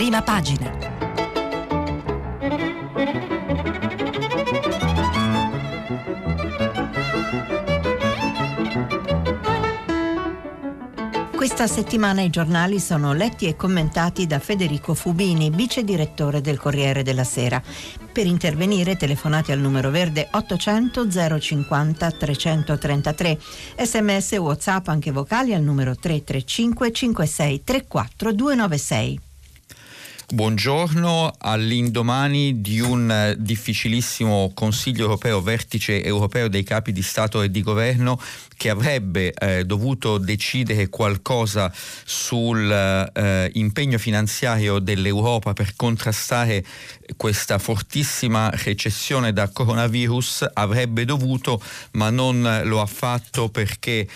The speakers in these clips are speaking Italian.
prima pagina. Questa settimana i giornali sono letti e commentati da Federico Fubini, vice direttore del Corriere della Sera. Per intervenire telefonate al numero verde 800 050 333, sms whatsapp anche vocali al numero 335 56 34 296. Buongiorno all'indomani di un eh, difficilissimo Consiglio europeo, vertice europeo dei capi di Stato e di Governo che avrebbe eh, dovuto decidere qualcosa sull'impegno eh, finanziario dell'Europa per contrastare questa fortissima recessione da coronavirus, avrebbe dovuto ma non lo ha fatto perché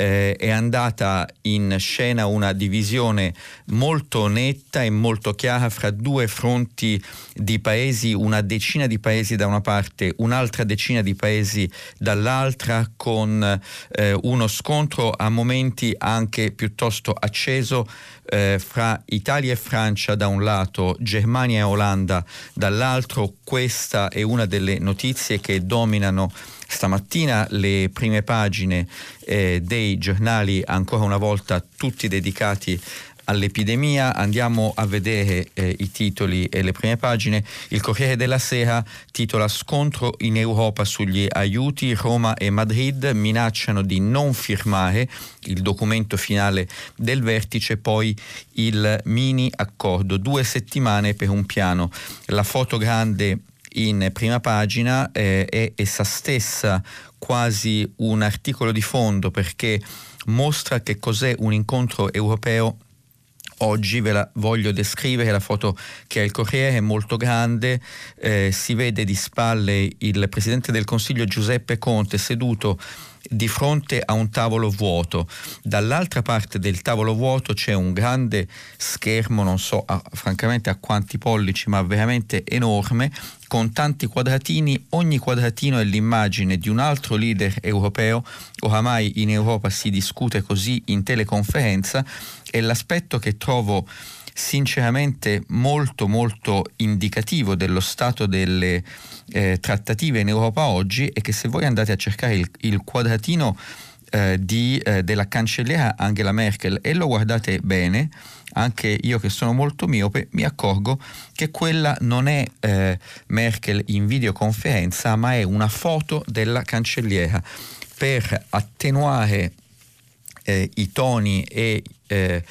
eh, è andata in scena una divisione molto netta e molto chiara fra due fronti di paesi, una decina di paesi da una parte, un'altra decina di paesi dall'altra, con eh, uno scontro a momenti anche piuttosto acceso eh, fra Italia e Francia da un lato, Germania e Olanda dall'altro. Questa è una delle notizie che dominano stamattina le prime pagine eh, dei giornali ancora una volta tutti dedicati all'epidemia. Andiamo a vedere eh, i titoli e le prime pagine. Il Corriere della Sera titola Scontro in Europa sugli aiuti. Roma e Madrid minacciano di non firmare il documento finale del vertice, poi il mini accordo. Due settimane per un piano. La foto grande in prima pagina eh, è essa stessa quasi un articolo di fondo perché mostra che cos'è un incontro europeo Oggi ve la voglio descrivere, la foto che ha il Corriere è molto grande, eh, si vede di spalle il Presidente del Consiglio Giuseppe Conte seduto di fronte a un tavolo vuoto. Dall'altra parte del tavolo vuoto c'è un grande schermo, non so a, francamente a quanti pollici, ma veramente enorme, con tanti quadratini, ogni quadratino è l'immagine di un altro leader europeo, oramai in Europa si discute così in teleconferenza. E l'aspetto che trovo sinceramente molto molto indicativo dello stato delle eh, trattative in Europa oggi è che se voi andate a cercare il, il quadratino eh, di, eh, della cancelliera Angela Merkel. E lo guardate bene, anche io che sono molto miope, mi accorgo che quella non è eh, Merkel in videoconferenza, ma è una foto della cancelliera. Per attenuare eh, i toni e eh,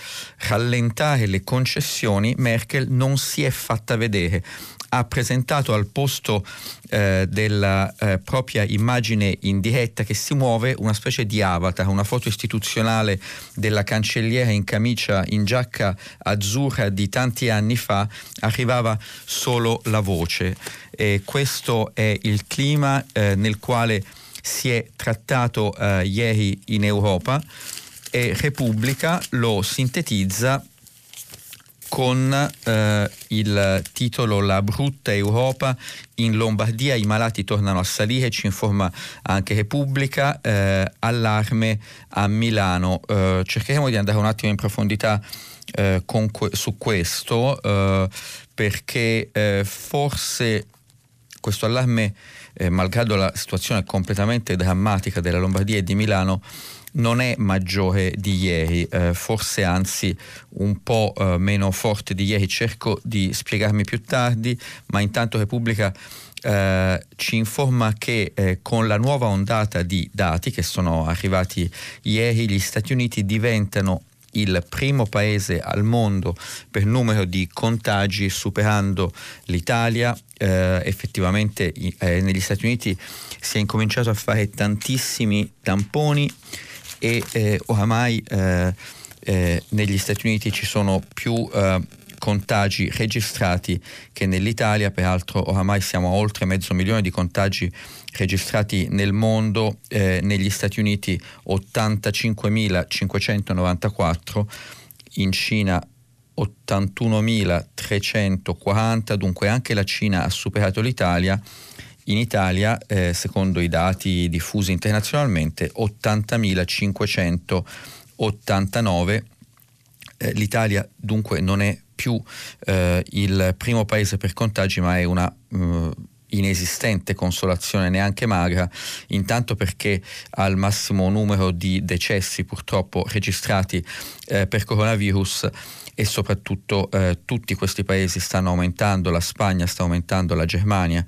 rallentare le concessioni, Merkel non si è fatta vedere ha presentato al posto eh, della eh, propria immagine in diretta che si muove una specie di avatar, una foto istituzionale della cancelliera in camicia in giacca azzurra di tanti anni fa, arrivava solo la voce. E questo è il clima eh, nel quale si è trattato eh, ieri in Europa e Repubblica lo sintetizza con eh, il titolo La brutta Europa. In Lombardia i malati tornano a salire, ci informa anche Repubblica, eh, allarme a Milano. Eh, cercheremo di andare un attimo in profondità que- su questo eh, perché eh, forse questo allarme, eh, malgrado la situazione completamente drammatica della Lombardia e di Milano, non è maggiore di ieri, eh, forse anzi un po' eh, meno forte di ieri, cerco di spiegarmi più tardi, ma intanto Repubblica eh, ci informa che eh, con la nuova ondata di dati che sono arrivati ieri gli Stati Uniti diventano il primo paese al mondo per numero di contagi superando l'Italia. Eh, effettivamente eh, negli Stati Uniti si è incominciato a fare tantissimi tamponi e eh, oramai eh, eh, negli Stati Uniti ci sono più eh, contagi registrati che nell'Italia, peraltro oramai siamo a oltre mezzo milione di contagi registrati nel mondo, eh, negli Stati Uniti 85.594, in Cina 81.340, dunque anche la Cina ha superato l'Italia in Italia, eh, secondo i dati diffusi internazionalmente, 80.589. Eh, L'Italia dunque non è più eh, il primo paese per contagi, ma è una eh, inesistente consolazione neanche magra, intanto perché al massimo numero di decessi purtroppo registrati eh, per coronavirus e soprattutto eh, tutti questi paesi stanno aumentando, la Spagna sta aumentando, la Germania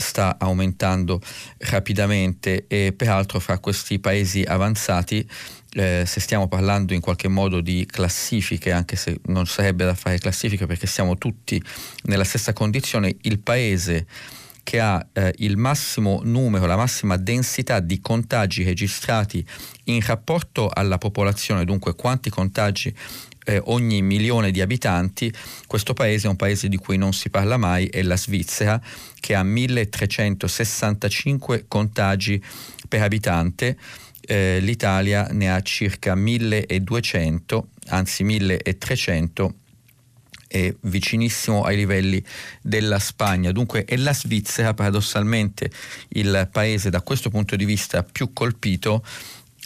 sta aumentando rapidamente e peraltro fra questi paesi avanzati eh, se stiamo parlando in qualche modo di classifiche, anche se non sarebbe da fare classifiche perché siamo tutti nella stessa condizione, il paese che ha eh, il massimo numero, la massima densità di contagi registrati in rapporto alla popolazione, dunque quanti contagi eh, ogni milione di abitanti, questo paese è un paese di cui non si parla mai, è la Svizzera, che ha 1365 contagi per abitante. Eh, L'Italia ne ha circa 1200, anzi 1300 è vicinissimo ai livelli della Spagna. Dunque è la Svizzera paradossalmente il paese da questo punto di vista più colpito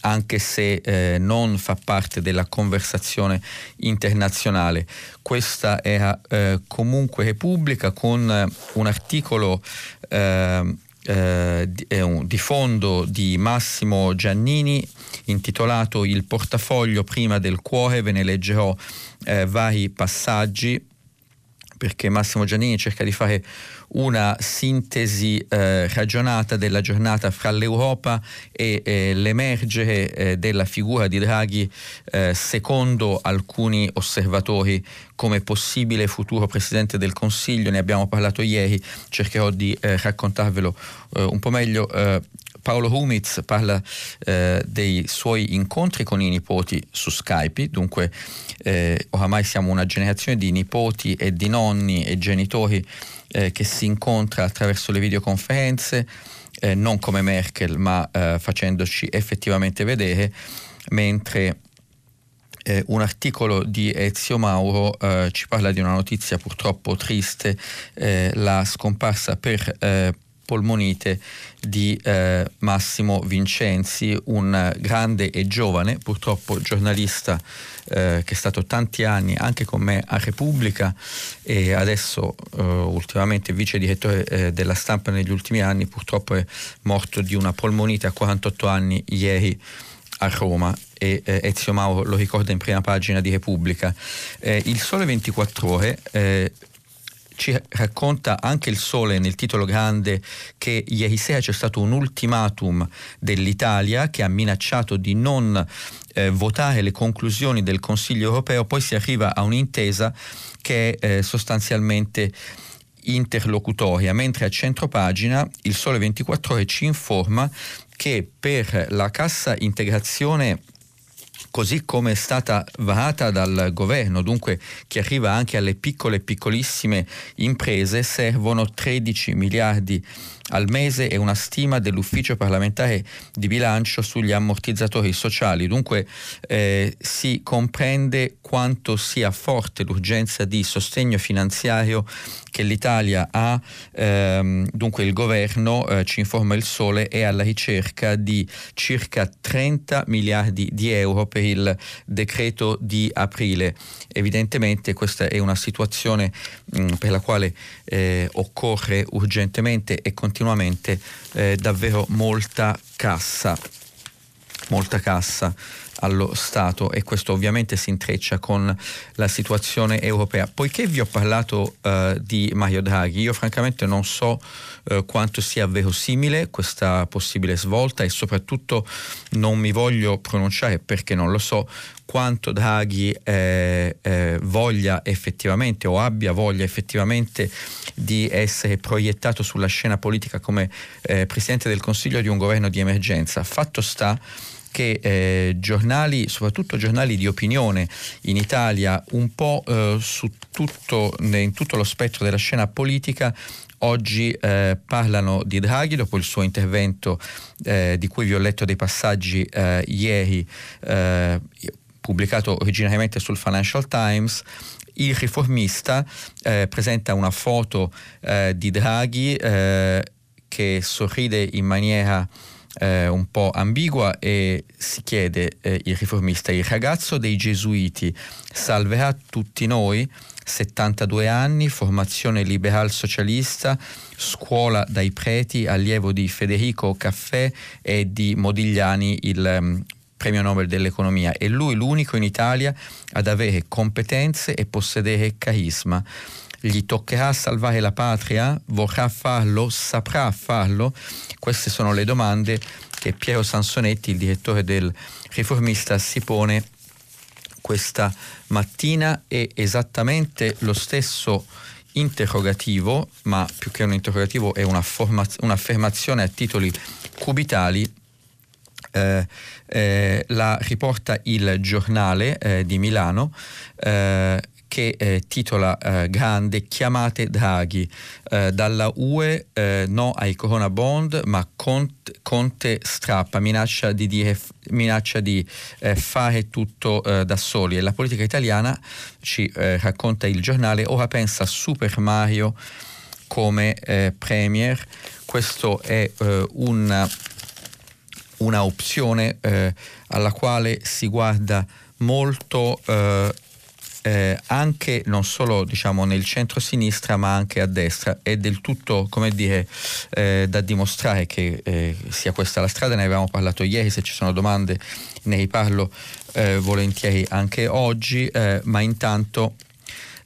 anche se eh, non fa parte della conversazione internazionale. Questa era eh, comunque Repubblica con eh, un articolo eh, eh, di, un, di fondo di Massimo Giannini intitolato Il portafoglio prima del cuore, ve ne leggerò eh, vari passaggi perché Massimo Giannini cerca di fare una sintesi eh, ragionata della giornata fra l'Europa e eh, l'emergere eh, della figura di Draghi eh, secondo alcuni osservatori come possibile futuro Presidente del Consiglio, ne abbiamo parlato ieri, cercherò di eh, raccontarvelo eh, un po' meglio Paolo Humitz parla eh, dei suoi incontri con i nipoti su Skype, dunque eh, oramai siamo una generazione di nipoti e di nonni e genitori eh, che si incontra attraverso le videoconferenze, eh, non come Merkel ma eh, facendoci effettivamente vedere, mentre eh, un articolo di Ezio Mauro eh, ci parla di una notizia purtroppo triste, eh, la scomparsa per eh, polmonite di eh, Massimo Vincenzi, un grande e giovane, purtroppo giornalista eh, che è stato tanti anni anche con me a Repubblica e adesso eh, ultimamente vice direttore eh, della stampa negli ultimi anni, purtroppo è morto di una polmonite a 48 anni ieri a Roma e eh, Ezio Mauro lo ricorda in prima pagina di Repubblica. Eh, il Sole 24 ore eh, ci racconta anche il Sole nel titolo grande che ieri sera c'è stato un ultimatum dell'Italia che ha minacciato di non eh, votare le conclusioni del Consiglio europeo, poi si arriva a un'intesa che è eh, sostanzialmente interlocutoria, mentre a centropagina il Sole 24 ore ci informa che per la cassa integrazione così come è stata varata dal governo, dunque che arriva anche alle piccole e piccolissime imprese, servono 13 miliardi al mese e una stima dell'ufficio parlamentare di bilancio sugli ammortizzatori sociali. Dunque eh, si comprende quanto sia forte l'urgenza di sostegno finanziario che l'Italia ha, ehm, dunque il governo, eh, ci informa il Sole, è alla ricerca di circa 30 miliardi di euro per il decreto di aprile. Evidentemente questa è una situazione mh, mm, per la quale eh, occorre urgentemente e continuamente eh, davvero molta cassa, molta cassa allo Stato e questo ovviamente si intreccia con la situazione europea. Poiché vi ho parlato uh, di Mario Draghi, io francamente non so uh, quanto sia verosimile questa possibile svolta e soprattutto non mi voglio pronunciare perché non lo so quanto Draghi eh, eh, voglia effettivamente o abbia voglia effettivamente di essere proiettato sulla scena politica come eh, Presidente del Consiglio di un governo di emergenza. Fatto sta che eh, giornali, soprattutto giornali di opinione in Italia, un po' eh, tutto, in tutto lo spettro della scena politica, oggi eh, parlano di Draghi dopo il suo intervento eh, di cui vi ho letto dei passaggi eh, ieri, eh, pubblicato originariamente sul Financial Times. Il riformista eh, presenta una foto di Draghi che sorride in maniera eh, un po' ambigua e si chiede eh, il riformista, il ragazzo dei gesuiti salverà tutti noi? 72 anni, formazione liberal socialista, scuola dai preti, allievo di Federico Caffè e di Modigliani, il um, premio Nobel dell'economia. È lui l'unico in Italia ad avere competenze e possedere carisma. Gli toccherà salvare la patria? Vorrà farlo? Saprà farlo? Queste sono le domande che Piero Sansonetti, il direttore del Riformista, si pone questa mattina e esattamente lo stesso interrogativo, ma più che un interrogativo è una formaz- un'affermazione a titoli cubitali, eh, eh, la riporta il giornale eh, di Milano eh, che eh, titola eh, grande Chiamate Draghi. Eh, dalla UE eh, no ai Corona Bond ma Conte, Conte strappa minaccia di, dire, minaccia di eh, fare tutto eh, da soli. E la politica italiana ci racconta il giornale ora pensa a Super Mario come premier. Questo è una, una opzione alla quale si guarda molto eh, anche non solo diciamo, nel centro-sinistra ma anche a destra. È del tutto come dire, eh, da dimostrare che eh, sia questa la strada, ne avevamo parlato ieri, se ci sono domande ne riparlo eh, volentieri anche oggi, eh, ma intanto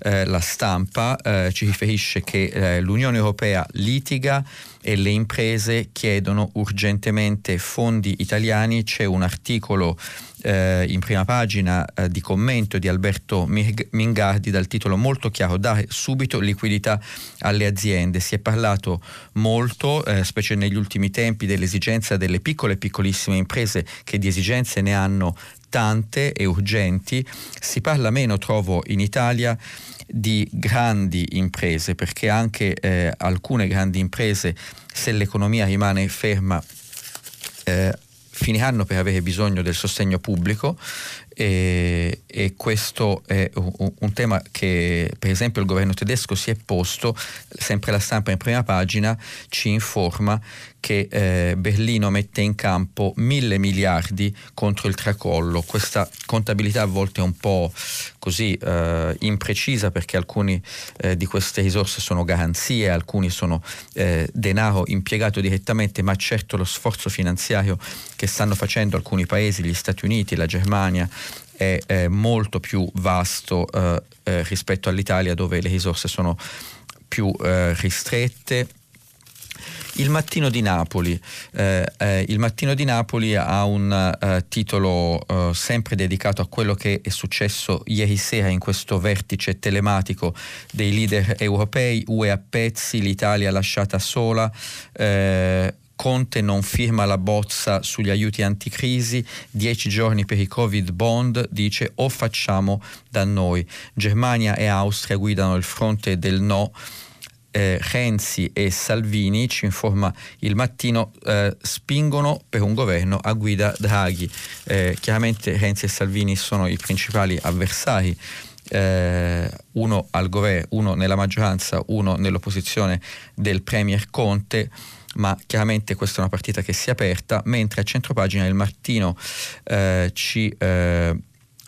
eh, la stampa eh, ci riferisce che eh, l'Unione Europea litiga e le imprese chiedono urgentemente fondi italiani. C'è un articolo eh, in prima pagina eh, di commento di Alberto Mingardi dal titolo molto chiaro, dare subito liquidità alle aziende. Si è parlato molto, eh, specie negli ultimi tempi, dell'esigenza delle piccole e piccolissime imprese che di esigenze ne hanno tante e urgenti. Si parla meno, trovo, in Italia di grandi imprese, perché anche eh, alcune grandi imprese, se l'economia rimane ferma, eh, finiranno per avere bisogno del sostegno pubblico e, e questo è un, un, tema che per esempio il governo tedesco si è posto, sempre la stampa in prima pagina ci informa che eh, Berlino mette in campo mille miliardi contro il tracollo. Questa contabilità a volte è un po' così eh, imprecisa perché alcune eh, di queste risorse sono garanzie, alcuni sono eh, denaro impiegato direttamente, ma certo lo sforzo finanziario che stanno facendo alcuni paesi, gli Stati Uniti, la Germania, è, è molto più vasto eh, eh, rispetto all'Italia dove le risorse sono più ristrette il Mattino di Napoli. Eh, eh, il Mattino di Napoli ha un eh, titolo eh, sempre dedicato a quello che è successo ieri sera in questo vertice telematico dei leader europei, UE a pezzi, l'Italia lasciata sola. Eh, Conte non firma la bozza sugli aiuti anticrisi, dieci giorni per i Covid bond, dice o facciamo da noi. Germania e Austria guidano il fronte del no eh, Renzi e Salvini, ci informa il mattino, eh, spingono per un governo a guida Draghi. Eh, chiaramente Renzi e Salvini sono i principali avversari. Eh, uno al governo, uno nella maggioranza, uno nell'opposizione del Premier Conte ma chiaramente questa è una partita che si è aperta, mentre a centropagina il Martino eh, ci eh,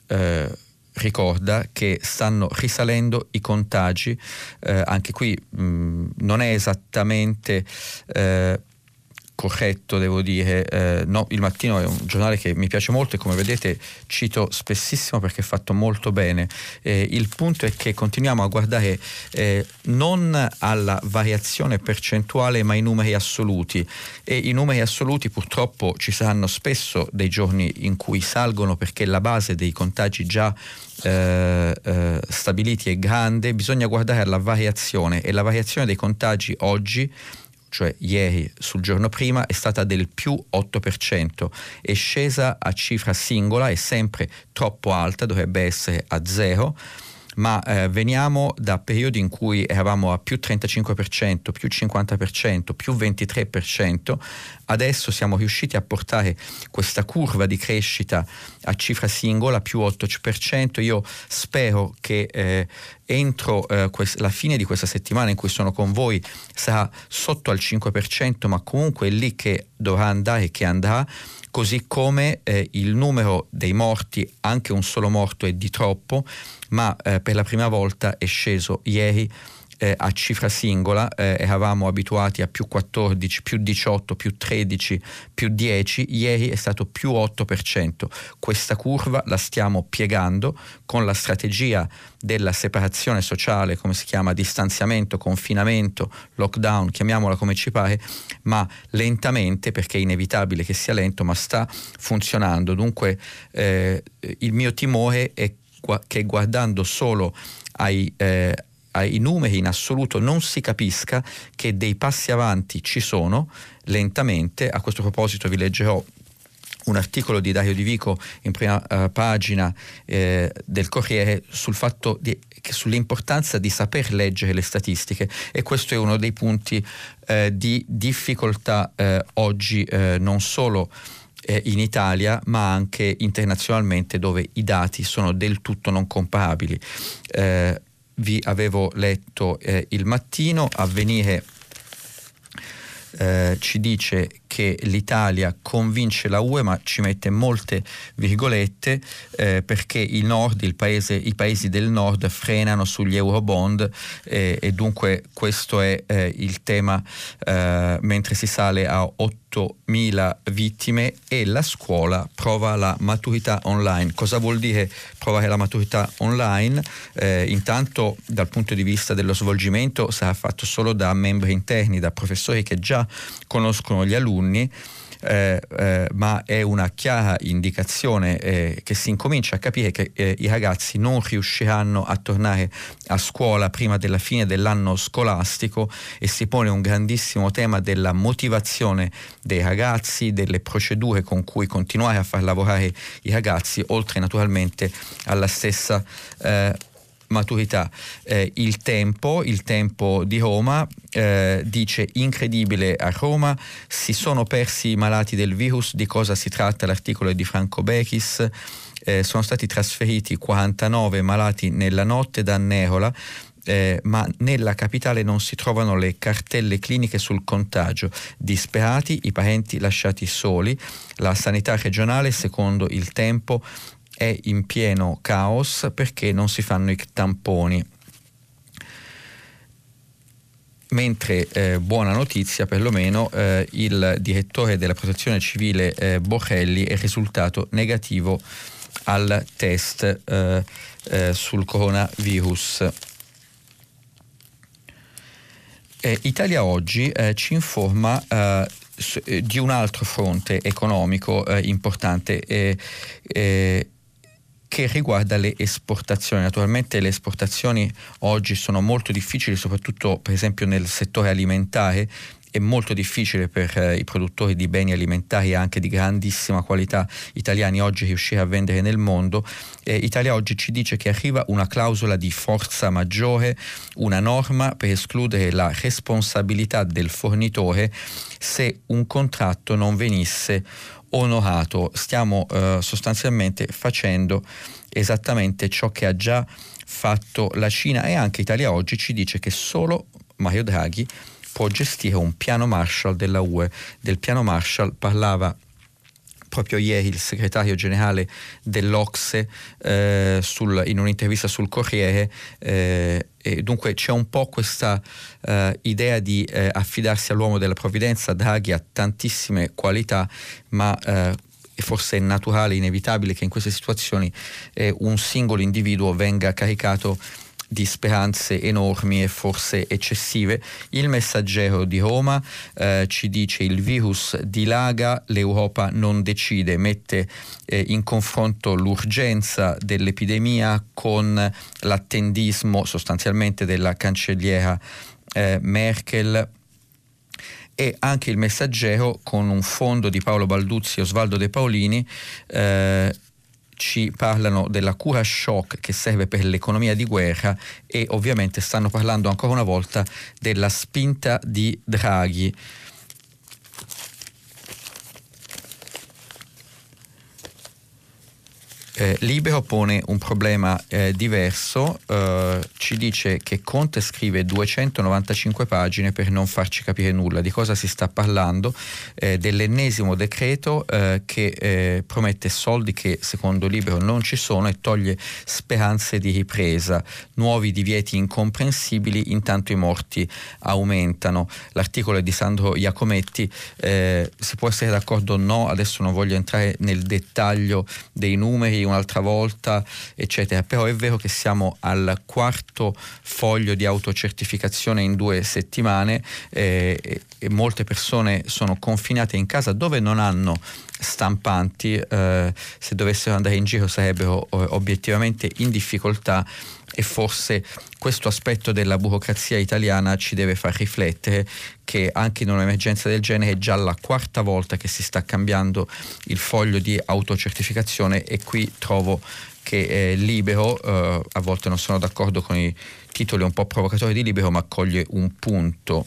eh, ricorda che stanno risalendo i contagi, eh, anche qui mh, non è esattamente eh, corretto, devo dire. Eh, no, il Mattino è un giornale che mi piace molto e come vedete cito spessissimo perché è fatto molto bene. Eh, il punto è che continuiamo a guardare eh, non alla variazione percentuale ma ai numeri assoluti e i numeri assoluti purtroppo ci saranno spesso dei giorni in cui salgono perché la base dei contagi già eh, eh, stabiliti è grande, bisogna guardare alla variazione e la variazione dei contagi oggi cioè ieri sul giorno prima, è stata del più 8%, è scesa a cifra singola, è sempre troppo alta, dovrebbe essere a zero ma eh, veniamo da periodi in cui eravamo a più 35%, più 50%, più 23%, adesso siamo riusciti a portare questa curva di crescita a cifra singola, più 8%, io spero che eh, entro eh, quest- la fine di questa settimana in cui sono con voi sarà sotto al 5%, ma comunque è lì che dovrà andare e che andrà così come eh, il numero dei morti, anche un solo morto è di troppo, ma eh, per la prima volta è sceso ieri eh, a cifra singola, eh, eravamo abituati a più 14, più 18, più 13, più 10, ieri è stato più 8%. Questa curva la stiamo piegando con la strategia della separazione sociale, come si chiama, distanziamento, confinamento, lockdown, chiamiamola come ci pare, ma lentamente, perché è inevitabile che sia lento, ma sta funzionando. Dunque eh, il mio timore è che guardando solo ai, eh, ai numeri in assoluto non si capisca che dei passi avanti ci sono lentamente. A questo proposito vi leggerò un articolo di Dario Di Vico in prima uh, pagina eh, del Corriere sul fatto di, sull'importanza di saper leggere le statistiche e questo è uno dei punti eh, di difficoltà eh, oggi eh, non solo eh, in Italia ma anche internazionalmente dove i dati sono del tutto non comparabili vi avevo letto eh, il mattino, avvenire eh, ci dice che l'Italia convince la UE, ma ci mette molte virgolette, eh, perché il nord, paese, i paesi del nord frenano sugli eurobond eh, e dunque questo è eh, il tema eh, mentre si sale a 8.000 vittime e la scuola prova la maturità online. Cosa vuol dire provare la maturità online? Eh, intanto dal punto di vista dello svolgimento sarà fatto solo da membri interni, da professori che già conoscono gli alunni alunni, eh, eh, ma è una chiara indicazione eh, che si incomincia a capire che eh, i ragazzi non riusciranno a tornare a scuola prima della fine dell'anno scolastico e si pone un grandissimo tema della motivazione dei ragazzi, delle procedure con cui continuare a far lavorare i ragazzi, oltre naturalmente alla stessa eh, maturità. Eh, il tempo, il tempo di Roma eh, dice incredibile a Roma, si sono persi i malati del virus, di cosa si tratta? L'articolo di Franco Bechis. Eh, sono stati trasferiti 49 malati nella notte da Nerola, eh, ma nella capitale non si trovano le cartelle cliniche sul contagio. Disperati, i parenti lasciati soli. La sanità regionale, secondo il tempo, è in pieno caos perché non si fanno i tamponi. Mentre eh, buona notizia perlomeno eh, il direttore della protezione civile eh, Borrelli è risultato negativo al test eh, eh, sul coronavirus. Eh, Italia Oggi ci informa di un altro fronte economico importante che riguarda le esportazioni. Naturalmente le esportazioni oggi sono molto difficili, soprattutto per esempio nel settore alimentare. È molto difficile per eh, i produttori di beni alimentari anche di grandissima qualità italiani oggi riuscire a vendere nel mondo. Eh, Italia oggi ci dice che arriva una clausola di forza maggiore, una norma per escludere la responsabilità del fornitore se un contratto non venisse onorato, stiamo eh, sostanzialmente facendo esattamente ciò che ha già fatto la Cina e anche Italia oggi ci dice che solo Mario Draghi può gestire un piano Marshall della UE. Del piano Marshall parlava proprio ieri il segretario generale dell'Ocse eh, sul, in un'intervista sul Corriere eh, e dunque c'è un po' questa uh, idea di uh, affidarsi all'uomo della provvidenza, Draghi ha tantissime qualità, ma uh, forse è naturale, inevitabile che in queste situazioni eh, un singolo individuo venga caricato di speranze enormi e forse eccessive. Il messaggero di Roma eh, ci dice il virus dilaga, l'Europa non decide, mette eh, in confronto l'urgenza dell'epidemia con l'attendismo sostanzialmente della cancelliera eh, Merkel e anche il messaggero con un fondo di Paolo Balduzzi e Osvaldo De Paolini eh, ci parlano della cura shock che serve per l'economia di guerra e ovviamente stanno parlando ancora una volta della spinta di Draghi. Eh, Libero pone un problema eh, diverso, eh, ci dice che Conte scrive 295 pagine per non farci capire nulla. Di cosa si sta parlando, eh, dell'ennesimo decreto eh, che eh, promette soldi che secondo Libero non ci sono e toglie speranze di ripresa, nuovi divieti incomprensibili, intanto i morti aumentano. L'articolo è di Sandro Iacometti, si può essere d'accordo o no, adesso non voglio entrare nel dettaglio dei numeri, un'altra volta, eccetera. Però è vero che siamo al quarto foglio di autocertificazione in due settimane eh, e molte persone sono confinate in casa dove non hanno stampanti, eh, se dovessero andare in giro sarebbero eh, obiettivamente in difficoltà e forse questo aspetto della burocrazia italiana ci deve far riflettere che anche in un'emergenza del genere è già la quarta volta che si sta cambiando il foglio di autocertificazione e qui trovo che eh, Libero, eh, a volte non sono d'accordo con i titoli un po' provocatori di Libero, ma coglie un punto.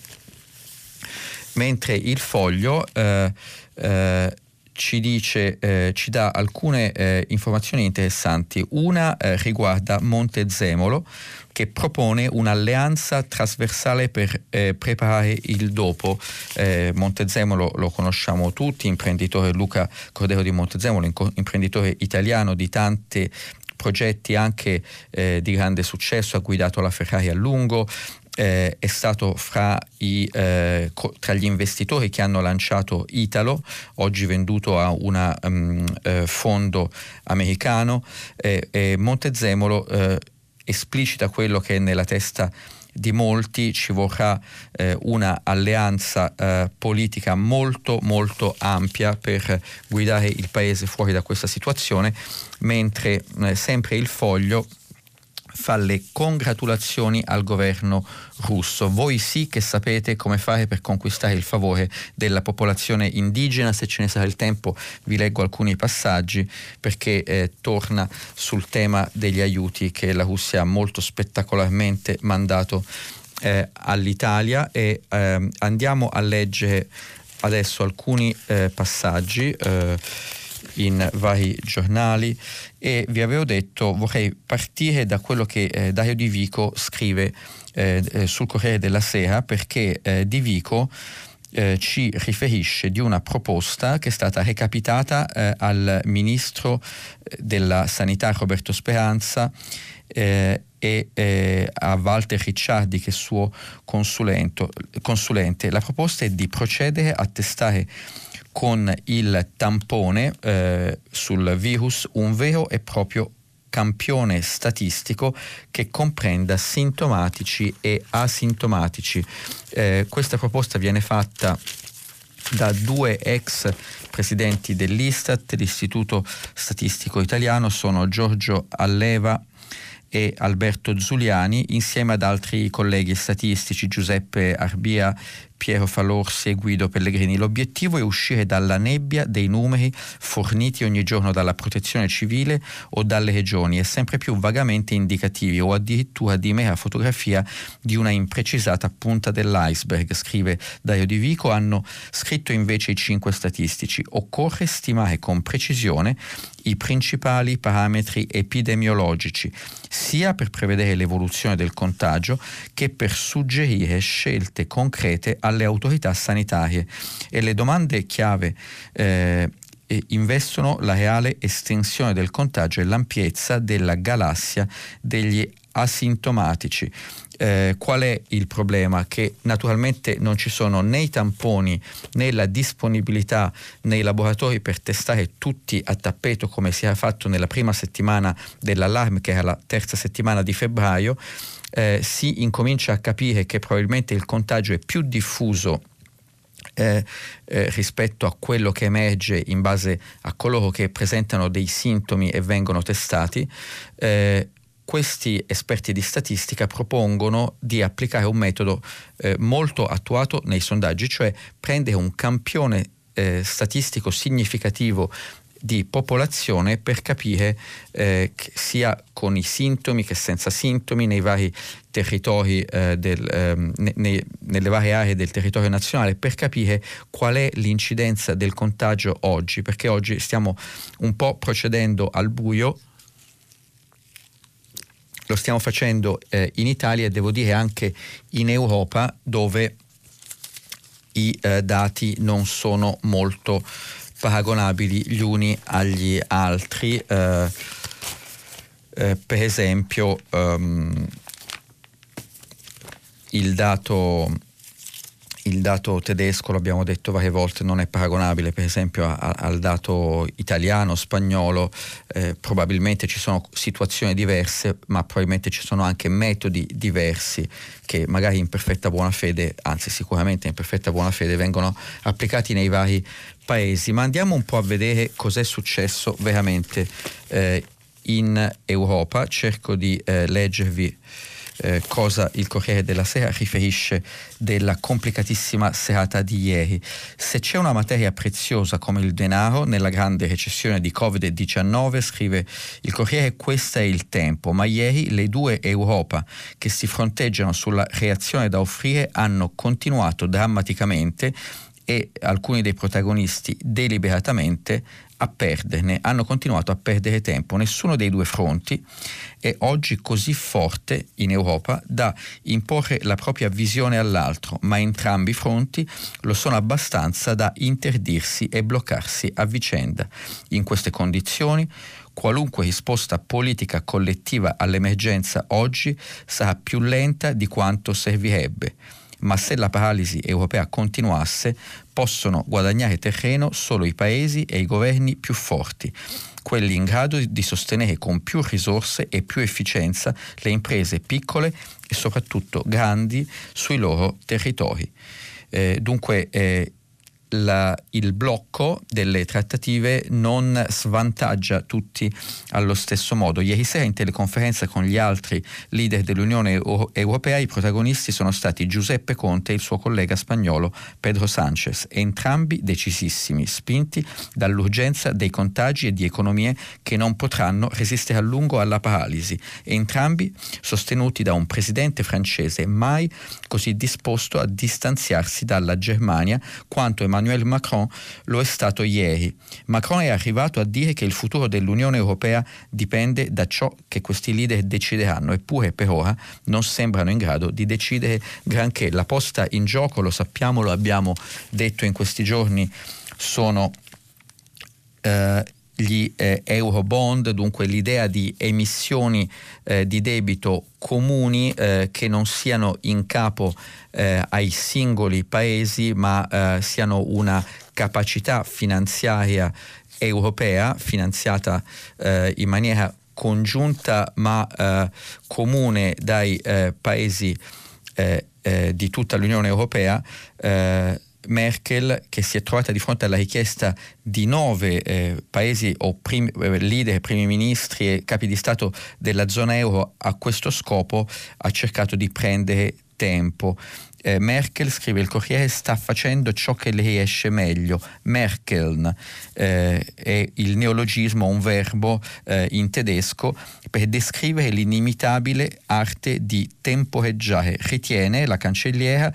Mentre il foglio eh, eh ci dice, eh, ci dà alcune eh, informazioni interessanti. Una eh, riguarda Montezemolo che propone un'alleanza trasversale per eh, preparare il dopo. Eh, Montezemolo lo conosciamo tutti, imprenditore Luca Cordero di Montezemolo, imprenditore italiano di tanti progetti anche eh, di grande successo, ha guidato la Ferrari a lungo, eh, è stato i, eh, co- tra gli investitori che hanno lanciato Italo, oggi venduto a un um, eh, fondo americano. Montezemolo eh, esplicita quello che è nella testa di molti ci vorrà eh, una alleanza eh, politica molto molto ampia per guidare il paese fuori da questa situazione, mentre eh, sempre il foglio fa le congratulazioni al governo russo. Voi sì che sapete come fare per conquistare il favore della popolazione indigena, se ce ne sarà il tempo vi leggo alcuni passaggi perché eh, torna sul tema degli aiuti che la Russia ha molto spettacolarmente mandato eh, all'Italia e eh, andiamo a leggere adesso alcuni eh, passaggi eh, in vari giornali e vi avevo detto vorrei partire da quello che eh, Dario Di Vico scrive eh, eh, sul Corriere della Sera perché eh, Di Vico eh, ci riferisce di una proposta che è stata recapitata eh, al ministro della Sanità Roberto Speranza e a Walter Ricciardi che è suo consulente. La proposta è di procedere a testare con il tampone eh, sul virus un vero e proprio campione statistico che comprenda sintomatici e asintomatici. Eh, questa proposta viene fatta da due ex presidenti dell'Istat, l'Istituto Statistico Italiano, sono Giorgio Alleva e Alberto Zuliani, insieme ad altri colleghi statistici, Giuseppe Arbia, Piero Falorsi e Guido Pellegrini. L'obiettivo è uscire dalla nebbia dei numeri forniti ogni giorno dalla protezione civile o dalle regioni e sempre più vagamente indicativi o addirittura di mera fotografia di una imprecisata punta dell'iceberg, scrive Dario Di Vico, hanno scritto invece i cinque statistici. Occorre stimare con precisione i principali parametri epidemiologici, sia per prevedere l'evoluzione del contagio che per suggerire scelte concrete alle autorità sanitarie. E le domande chiave eh, investono la reale estensione del contagio e l'ampiezza della galassia degli asintomatici. Eh, qual è il problema? Che naturalmente non ci sono né i tamponi né la disponibilità nei laboratori per testare tutti a tappeto come si era fatto nella prima settimana dell'allarme, che era la terza settimana di febbraio. Eh, si incomincia a capire che probabilmente il contagio è più diffuso eh, eh, rispetto a quello che emerge in base a coloro che presentano dei sintomi e vengono testati. Eh, questi esperti di statistica propongono di applicare un metodo eh, molto attuato nei sondaggi, cioè prendere un campione eh, statistico significativo di popolazione per capire eh, sia con i sintomi che senza sintomi nei vari territori eh, del, ehm, ne, nelle varie aree del territorio nazionale per capire qual è l'incidenza del contagio oggi, perché oggi stiamo un po' procedendo al buio lo stiamo facendo eh, in Italia e devo dire anche in Europa dove i eh, dati non sono molto paragonabili gli uni agli altri. Eh, eh per esempio um, il dato il dato tedesco, l'abbiamo detto varie volte, non è paragonabile per esempio a, a, al dato italiano, spagnolo, eh, probabilmente ci sono situazioni diverse, ma probabilmente ci sono anche metodi diversi che magari in perfetta buona fede, anzi sicuramente in perfetta buona fede, vengono applicati nei vari paesi. Ma andiamo un po' a vedere cos'è successo veramente eh, in Europa, cerco di eh, leggervi eh, cosa il Corriere della Sera riferisce della complicatissima serata di ieri. Se c'è una materia preziosa come il denaro nella grande recessione di Covid-19, scrive il Corriere, questo è il tempo, ma ieri le due Europa che si fronteggiano sulla reazione da offrire hanno continuato drammaticamente e alcuni dei protagonisti deliberatamente a perderne, hanno continuato a perdere tempo. Nessuno dei due fronti è oggi così forte in Europa da imporre la propria visione all'altro, ma entrambi i fronti lo sono abbastanza da interdirsi e bloccarsi a vicenda. In queste condizioni qualunque risposta politica collettiva all'emergenza oggi sarà più lenta di quanto servirebbe ma se la paralisi europea continuasse, possono guadagnare terreno solo i paesi e i governi più forti, quelli in grado di sostenere con più risorse e più efficienza le imprese piccole e soprattutto grandi sui loro territori. Eh, dunque eh, la, il blocco delle trattative non svantaggia tutti allo stesso modo. Ieri sera in teleconferenza con gli altri leader dell'Unione Europea i protagonisti sono stati Giuseppe Conte e il suo collega spagnolo Pedro Sánchez, entrambi decisissimi, spinti dall'urgenza dei contagi e di economie che non potranno resistere a lungo alla paralisi, entrambi sostenuti da un presidente francese mai così disposto a distanziarsi dalla Germania quanto Emmanuel Emmanuel Macron lo è stato ieri. Macron è arrivato a dire che il futuro dell'Unione Europea dipende da ciò che questi leader decideranno, eppure per ora non sembrano in grado di decidere granché. La posta in gioco, lo sappiamo, lo abbiamo detto in questi giorni, sono... Eh, gli eh, eurobond, dunque l'idea di emissioni eh, di debito comuni eh, che non siano in capo eh, ai singoli paesi ma eh, siano una capacità finanziaria europea finanziata eh, in maniera congiunta ma comune dai paesi di tutta l'Unione Europea Merkel che si è trovata di fronte alla richiesta di nove eh, paesi o prim- eh, leader, primi ministri e capi di Stato della zona euro a questo scopo ha cercato di prendere tempo eh, Merkel, scrive il Corriere, sta facendo ciò che le riesce meglio. Merkeln eh, è il neologismo, un verbo eh, in tedesco per descrivere l'inimitabile arte di temporeggiare. Ritiene la cancelliera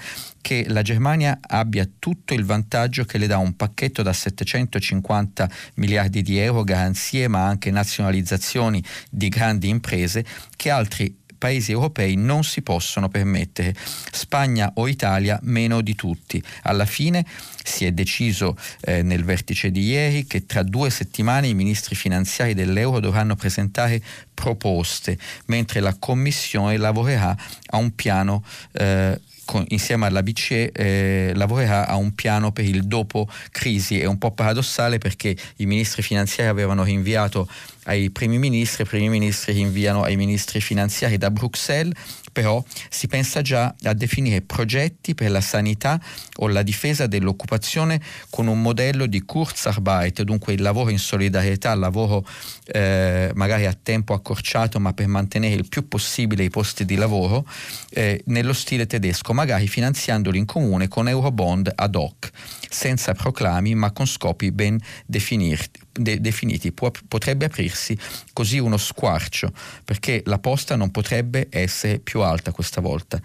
che la Germania abbia tutto il vantaggio che le dà un pacchetto da 750 miliardi di euro, garanzie ma anche nazionalizzazioni di grandi imprese che altri paesi europei non si possono permettere. Spagna o Italia meno di tutti. Alla fine si è deciso eh, nel vertice di ieri che tra due settimane i ministri finanziari dell'euro dovranno presentare proposte, mentre la Commissione lavorerà a un piano eh, con, insieme alla BCE eh, lavorerà a un piano per il dopo crisi. È un po' paradossale perché i ministri finanziari avevano rinviato ai primi ministri, i primi ministri rinviano ai ministri finanziari da Bruxelles, però si pensa già a definire progetti per la sanità o la difesa dell'occupazione con un modello di Kurzarbeit, dunque il lavoro in solidarietà, il lavoro eh, magari a tempo accorciato ma per mantenere il più possibile i posti di lavoro eh, nello stile tedesco, magari finanziandoli in comune con Eurobond ad hoc, senza proclami ma con scopi ben definiti de- definiti. Può, potrebbe aprirsi così uno squarcio, perché la posta non potrebbe essere più alta questa volta.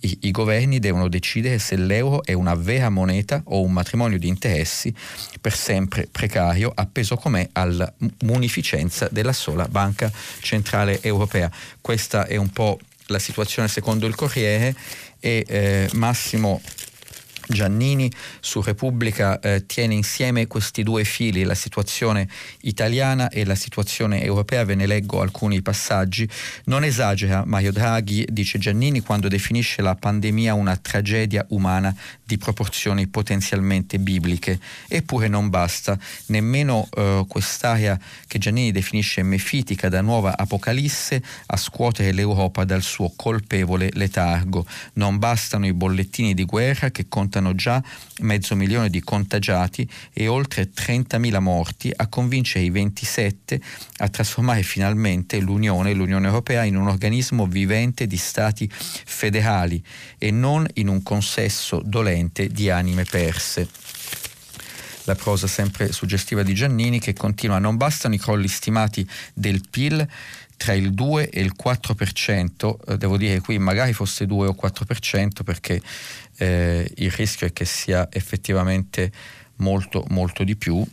I, I, governi devono decidere se l'euro è una vera moneta o un matrimonio di interessi per sempre precario, appeso com'è alla munificenza della sola Banca Centrale Europea. Questa è un po' la situazione secondo il Corriere e eh, Massimo Giannini su Repubblica eh, tiene insieme questi due fili, la situazione italiana e la situazione europea, ve ne leggo alcuni passaggi. Non esagera Mario Draghi, dice Giannini, quando definisce la pandemia una tragedia umana di proporzioni potenzialmente bibliche. Eppure non basta, nemmeno eh, quest'area che Giannini definisce mefitica da nuova apocalisse a scuotere l'Europa dal suo colpevole letargo. Non bastano i bollettini di guerra che contano contano già mezzo milione di contagiati e oltre 30.000 morti a convincere i 27 a trasformare finalmente l'Unione, l'Unione Europea, in un organismo vivente di stati federali e non in un consesso dolente di anime perse. La prosa sempre suggestiva di Giannini che continua non bastano i crolli stimati del PIL tra il 2 e il 4%, eh, devo dire qui magari fosse 2 o 4% perché eh, il rischio è che sia effettivamente molto molto di più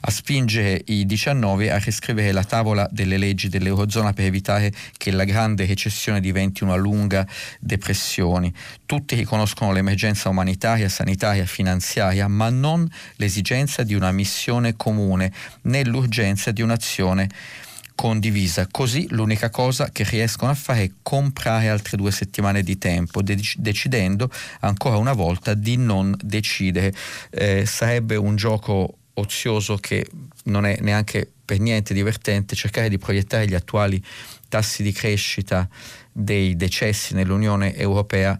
a spingere i 19 a riscrivere la tavola delle leggi dell'Eurozona per evitare che la grande recessione diventi una lunga depressione. Tutti riconoscono l'emergenza umanitaria, sanitaria, finanziaria, ma non l'esigenza di una missione comune né l'urgenza di un'azione condivisa. Così l'unica cosa che riescono a fare è comprare altre due settimane di tempo, de- decidendo ancora una volta di non decidere. Eh, sarebbe un gioco ozioso che non è neanche per niente divertente cercare di proiettare gli attuali tassi di crescita dei decessi nell'Unione Europea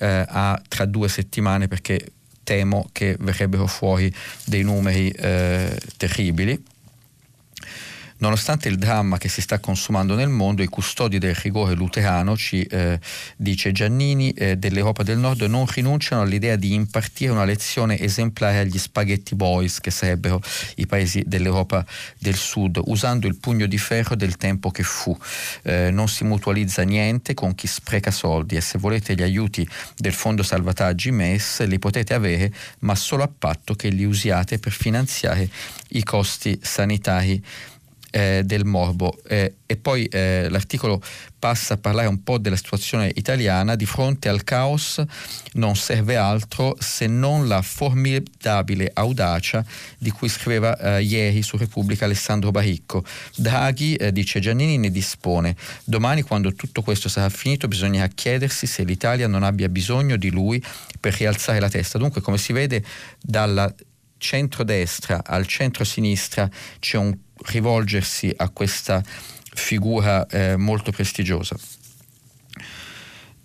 eh, a tra due settimane perché temo che verrebbero fuori dei numeri eh, terribili Nonostante il dramma che si sta consumando nel mondo, i custodi del rigore luterano, ci eh, dice Giannini, eh, dell'Europa del Nord non rinunciano all'idea di impartire una lezione esemplare agli spaghetti boys, che sarebbero i paesi dell'Europa del Sud, usando il pugno di ferro del tempo che fu. Eh, non si mutualizza niente con chi spreca soldi e se volete gli aiuti del Fondo Salvataggi MES li potete avere, ma solo a patto che li usiate per finanziare i costi sanitari eh, del morbo. Eh, e poi eh, l'articolo passa a parlare un po' della situazione italiana. Di fronte al caos non serve altro se non la formidabile audacia di cui scriveva eh, ieri su Repubblica Alessandro Baricco. Draghi eh, dice Giannini ne dispone. Domani quando tutto questo sarà finito bisognerà chiedersi se l'Italia non abbia bisogno di lui per rialzare la testa. Dunque come si vede dalla centrodestra al centro-sinistra c'è un rivolgersi a questa figura eh, molto prestigiosa.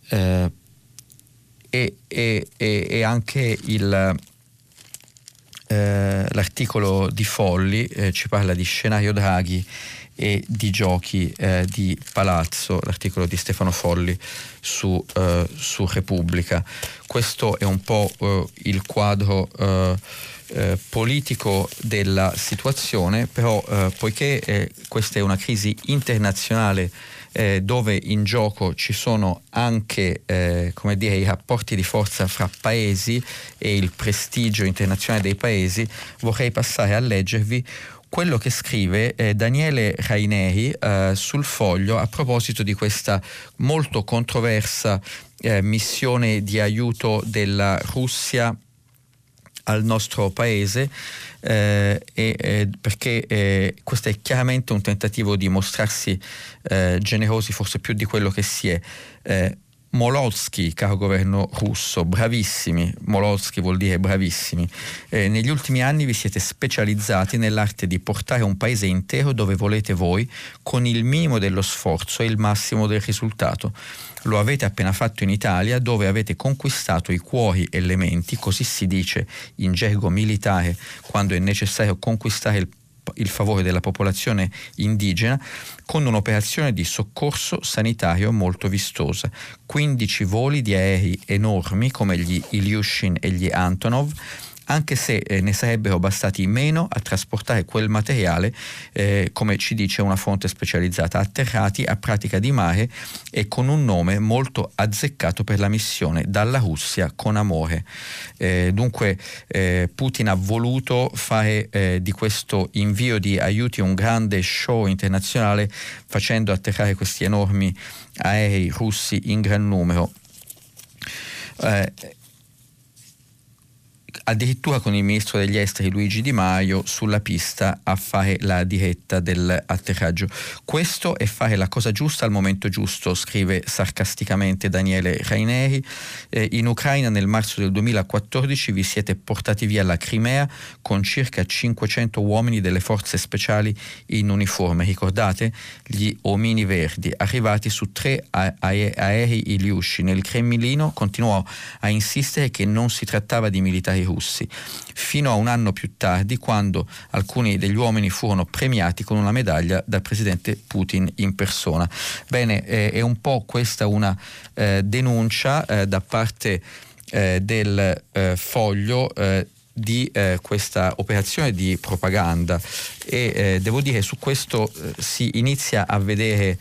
Eh, e, e, e, anche il, eh, l'articolo di Folli eh, ci parla di scenario Draghi e di giochi eh, di palazzo, l'articolo di Stefano Folli su, eh, su Repubblica. Questo è un po' il quadro eh, politico della situazione, però eh, poiché eh, questa è una crisi internazionale eh, dove in gioco ci sono anche eh, dire, i rapporti di forza fra paesi e il prestigio internazionale dei paesi, vorrei passare a leggervi quello che scrive eh, Daniele Raineri eh, sul foglio a proposito di questa molto controversa eh, missione di aiuto della Russia al nostro paese eh, e, eh, perché eh, questo è chiaramente un tentativo di mostrarsi eh, generosi forse più di quello che si è. Eh, Molosky, caro governo russo, bravissimi, Molosky vuol dire bravissimi, eh, negli ultimi anni vi siete specializzati nell'arte di portare un paese intero dove volete voi, con il minimo dello sforzo e il massimo del risultato. Lo avete appena fatto in Italia dove avete conquistato i cuori e le menti, così si dice in gergo militare quando è necessario conquistare il il favore della popolazione indigena con un'operazione di soccorso sanitario molto vistosa. 15 voli di aerei enormi come gli Ilyushin e gli Antonov anche se eh, ne sarebbero bastati meno a trasportare quel materiale, eh, come ci dice una fonte specializzata, atterrati a pratica di mare e con un nome molto azzeccato per la missione dalla Russia con amore. Eh, dunque eh, Putin ha voluto fare eh, di questo invio di aiuti un grande show internazionale facendo atterrare questi enormi aerei russi in gran numero. Eh, addirittura con il ministro degli esteri Luigi Di Maio sulla pista a fare la diretta dell'atterraggio. Questo è fare la cosa giusta al momento giusto, scrive sarcasticamente Daniele Raineri. Eh, in Ucraina nel marzo del 2014 vi siete portati via la Crimea con circa 500 uomini delle forze speciali in uniforme. Ricordate? Gli omini verdi arrivati su tre aerei Iliusci nel Cremlino continuò a insistere che non si trattava di militari russi russi, fino a un anno più tardi quando alcuni degli uomini furono premiati con una medaglia dal presidente Putin in persona. Bene, eh, è un po' questa una eh, denuncia eh, da parte eh, del eh, foglio eh, di eh, questa operazione di propaganda. E eh, devo dire su questo eh, si inizia a vedere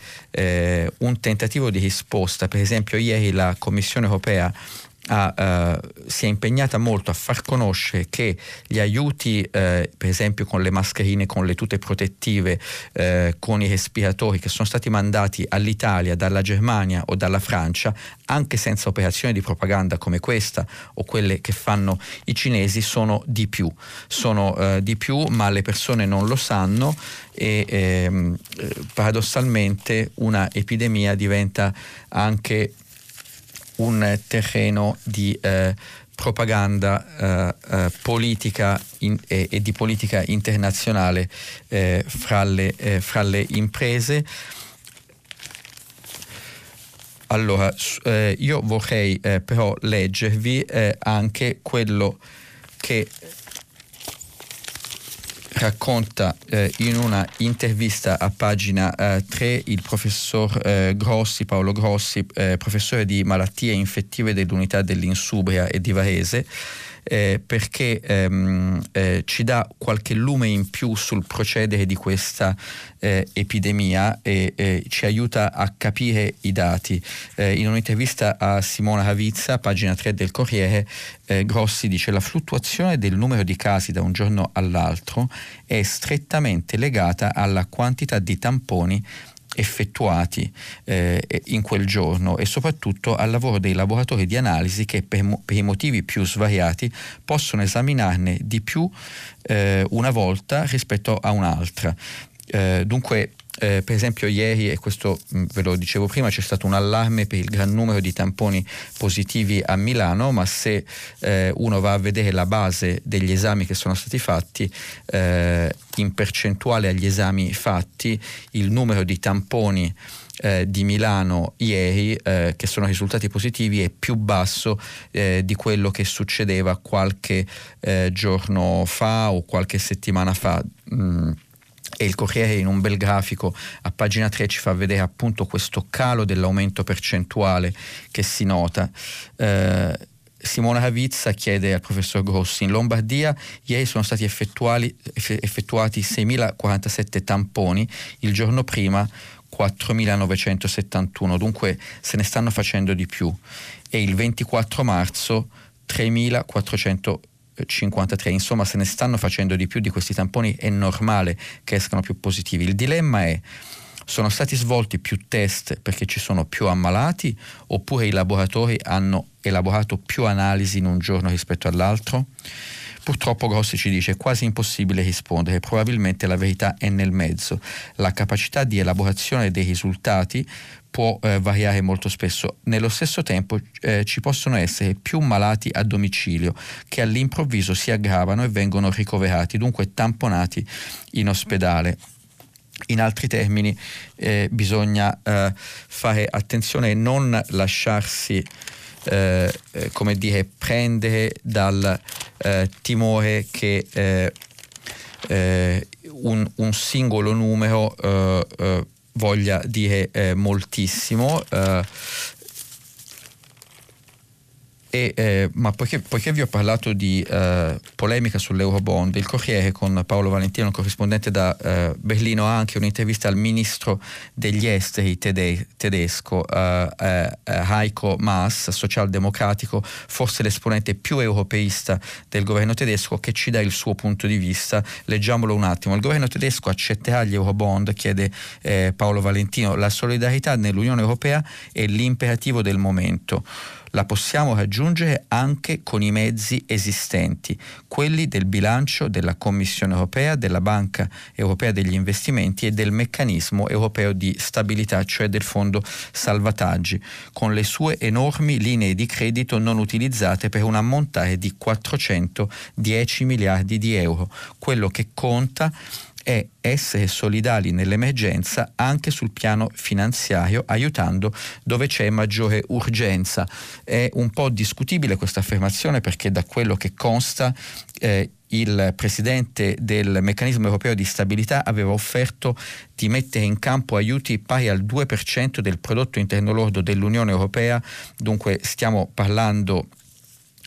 un tentativo di risposta. Per esempio ieri la Commissione europea ha, uh, si è impegnata molto a far conoscere che gli aiuti, uh, per esempio con le mascherine, con le tute protettive, uh, con i respiratori che sono stati mandati all'Italia dalla Germania o dalla Francia, anche senza operazioni di propaganda come questa o quelle che fanno i cinesi, sono di più. Sono di più, ma le persone non lo sanno e ehm, paradossalmente una epidemia diventa anche un terreno di eh, propaganda eh, eh, politica in, e, e, di politica internazionale eh, fra le, eh, fra, le, imprese. Allora, eh, io vorrei però leggervi anche quello che racconta eh, in una intervista a pagina eh, 3 il professor eh, Grossi, Paolo Grossi, eh, professore di malattie infettive dell'unità dell'Insubria e di Varese, eh, perché ehm, eh, ci dà qualche lume in più sul procedere di questa eh, epidemia e ci aiuta a capire i dati. Eh, in un'intervista a Simona Ravizza, pagina 3 del Corriere, eh, Grossi dice la fluttuazione del numero di casi da un giorno all'altro è strettamente legata alla quantità di tamponi effettuati eh, in quel giorno e soprattutto al lavoro dei laboratori di analisi che per, per i motivi più svariati possono esaminarne di più eh, una volta rispetto a un'altra. Eh, dunque eh, per esempio ieri, e questo mh, mm, ve lo dicevo prima, c'è stato un allarme per il gran numero di tamponi positivi a Milano, ma se eh, uno va a vedere la base degli esami che sono stati fatti, eh, in percentuale agli esami fatti, il numero di tamponi eh, di Milano ieri eh, che sono risultati positivi è più basso eh, di quello che succedeva qualche eh, giorno fa o qualche settimana fa. Mm e il Corriere in un bel grafico a pagina 3 ci fa vedere appunto questo calo dell'aumento percentuale che si nota. Eh, Simona Ravizza chiede al professor Grossi, in Lombardia ieri sono stati effettuati 6.047 tamponi, il giorno prima 4.971, dunque se ne stanno facendo di più e il 24 marzo 3.400 53, insomma se ne stanno facendo di più di questi tamponi, è normale che escano più positivi. Il dilemma è sono stati svolti più test perché ci sono più ammalati oppure i laboratori hanno elaborato più analisi in un giorno rispetto all'altro? Purtroppo Grossi ci dice è quasi impossibile rispondere, probabilmente la verità è nel mezzo. La capacità di elaborazione dei risultati può eh, variare molto spesso. Nello stesso tempo eh, ci possono essere più malati a domicilio che all'improvviso si aggravano e vengono ricoverati, dunque tamponati in ospedale. In altri termini eh, bisogna eh, fare attenzione e non lasciarsi eh, eh, come dire, prendere dal timore che un, un, singolo numero voglia dire eh, moltissimo. Eh, E, eh, ma poiché, poiché, vi ho parlato di eh, polemica sull'Eurobond, il Corriere con Paolo Valentino, corrispondente da eh, Berlino, ha anche un'intervista al ministro degli esteri tede- tedesco, eh, eh, Heiko Maas, socialdemocratico, forse l'esponente più europeista del governo tedesco, che ci dà il suo punto di vista. Leggiamolo un attimo. Il governo tedesco accetterà gli Eurobond, chiede eh, Paolo Valentino. La solidarietà nell'Unione Europea è l'imperativo del momento la possiamo raggiungere anche con i mezzi esistenti, quelli del bilancio della Commissione europea, della Banca europea degli investimenti e del meccanismo europeo di stabilità, cioè del fondo salvataggi, con le sue enormi linee di credito non utilizzate per un ammontare di 410 miliardi di euro. Quello che conta è essere solidali nell'emergenza anche sul piano finanziario, aiutando dove c'è maggiore urgenza. È un po' discutibile questa affermazione perché da quello che consta eh, il presidente del meccanismo europeo di stabilità aveva offerto di mettere in campo aiuti pari al 2% del prodotto interno lordo dell'Unione Europea, dunque stiamo parlando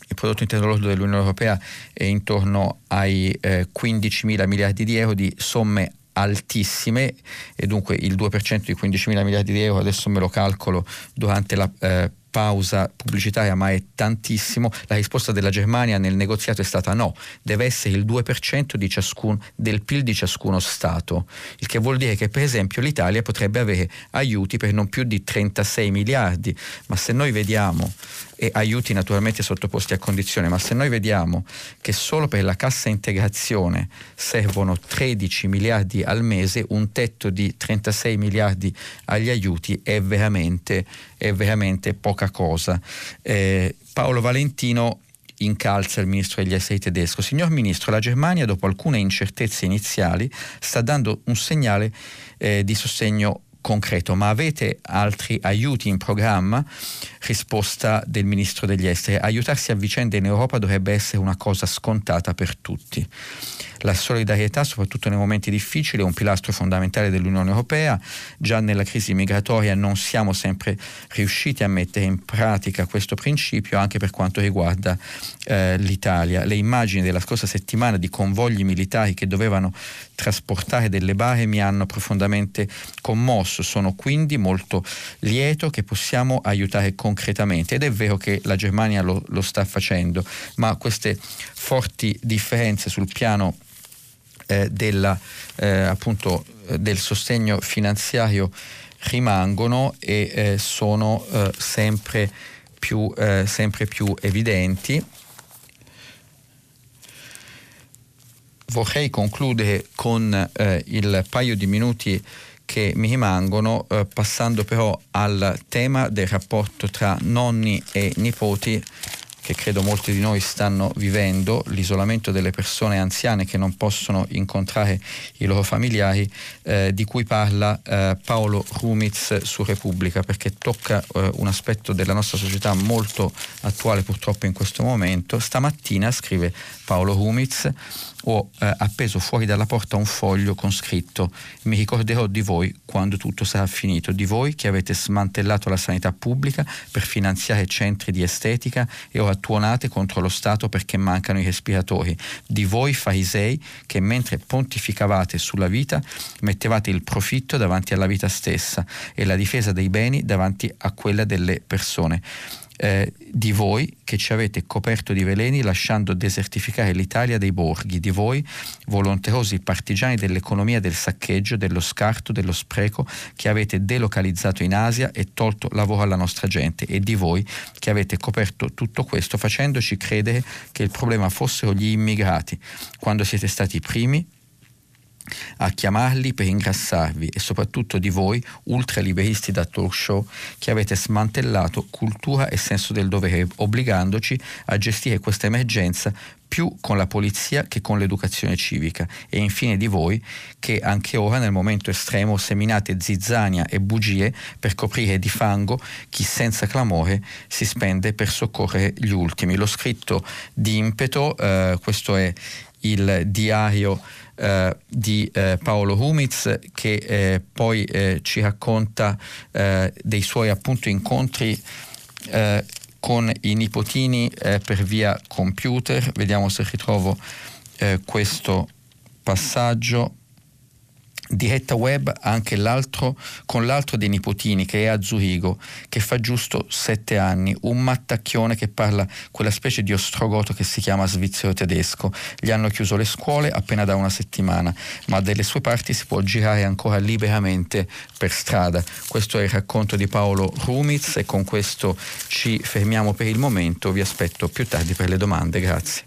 il prodotto interno lordo dell'Unione Europea è intorno ai eh, 15 mila miliardi di euro di somme altissime e dunque il 2% di 15 mila miliardi di euro adesso me lo calcolo durante la eh, pausa pubblicitaria, ma è tantissimo. La risposta della Germania nel negoziato è stata no, deve essere il 2% di ciascun, del PIL di ciascuno Stato, il che vuol dire che per esempio l'Italia potrebbe avere aiuti per non più di 36 miliardi, ma se noi vediamo e aiuti naturalmente sottoposti a condizione, ma se noi vediamo che solo per la cassa integrazione servono 13 miliardi al mese, un tetto di 36 miliardi agli aiuti è veramente, è veramente poca cosa. Eh, Paolo Valentino incalza il ministro degli esteri tedesco. Signor ministro, la Germania, dopo alcune incertezze iniziali, sta dando un segnale eh, di sostegno concreto, ma avete altri aiuti in programma? Risposta del ministro degli esteri. Aiutarsi a vicenda in Europa dovrebbe essere una cosa scontata per tutti. La solidarietà, soprattutto nei momenti difficili, è un pilastro fondamentale dell'Unione Europea. Già nella crisi migratoria non siamo sempre riusciti a mettere in pratica questo principio anche per quanto riguarda eh, l'Italia. Le immagini della scorsa settimana di convogli militari che dovevano trasportare delle bare mi hanno profondamente commosso. Sono quindi molto lieto che possiamo aiutare concretamente ed è vero che la Germania lo, lo sta facendo, ma queste forti differenze sul piano eh, della, eh, appunto, del sostegno finanziario rimangono e eh, sono eh, sempre più, eh, sempre più evidenti. Vorrei concludere con eh, il paio di minuti che mi rimangono, eh, passando però al tema del rapporto tra nonni e nipoti che credo molti di noi stanno vivendo, l'isolamento delle persone anziane che non possono incontrare i loro familiari, eh, di cui parla eh, Paolo Rumiz su Repubblica, perché tocca eh, un aspetto della nostra società molto attuale purtroppo in questo momento. Stamattina, scrive Paolo Rumiz, ho eh, appeso fuori dalla porta un foglio con scritto mi ricorderò di voi quando tutto sarà finito, di voi che avete smantellato la sanità pubblica per finanziare centri di estetica e ora tuonate contro lo Stato perché mancano i respiratori, di voi farisei che mentre pontificavate sulla vita mettevate il profitto davanti alla vita stessa e la difesa dei beni davanti a quella delle persone eh, di voi che ci avete coperto di veleni lasciando desertificare l'Italia dei borghi, di voi volonterosi partigiani dell'economia del saccheggio, dello scarto, dello spreco che avete delocalizzato in Asia e tolto lavoro alla nostra gente. E di voi che avete coperto tutto questo facendoci credere che il problema fossero gli immigrati, quando siete stati i primi a chiamarli per ingrassarvi e soprattutto di voi, ultraliberisti da talk show, che avete smantellato cultura e senso del dovere, obbligandoci a gestire questa emergenza più con la polizia che con l'educazione civica e infine di voi che anche ora nel momento estremo seminate zizzania e bugie per coprire di fango chi senza clamore si spende per soccorrere gli ultimi. L'ho scritto di impeto, eh, questo è il diario di eh, Paolo Humitz che eh, poi eh, ci racconta eh, dei suoi appunto incontri con i nipotini eh, per via computer. Vediamo se ritrovo eh, questo passaggio diretta web anche l'altro, con l'altro dei nipotini che è a Zurigo, che fa giusto sette anni, un mattacchione che parla quella specie di ostrogoto che si chiama svizzero tedesco. Gli hanno chiuso le scuole appena da una settimana, ma delle sue parti si può girare ancora liberamente per strada. Questo è il racconto di Paolo Rumiz e con questo ci fermiamo per il momento. Vi aspetto più tardi per le domande. Grazie.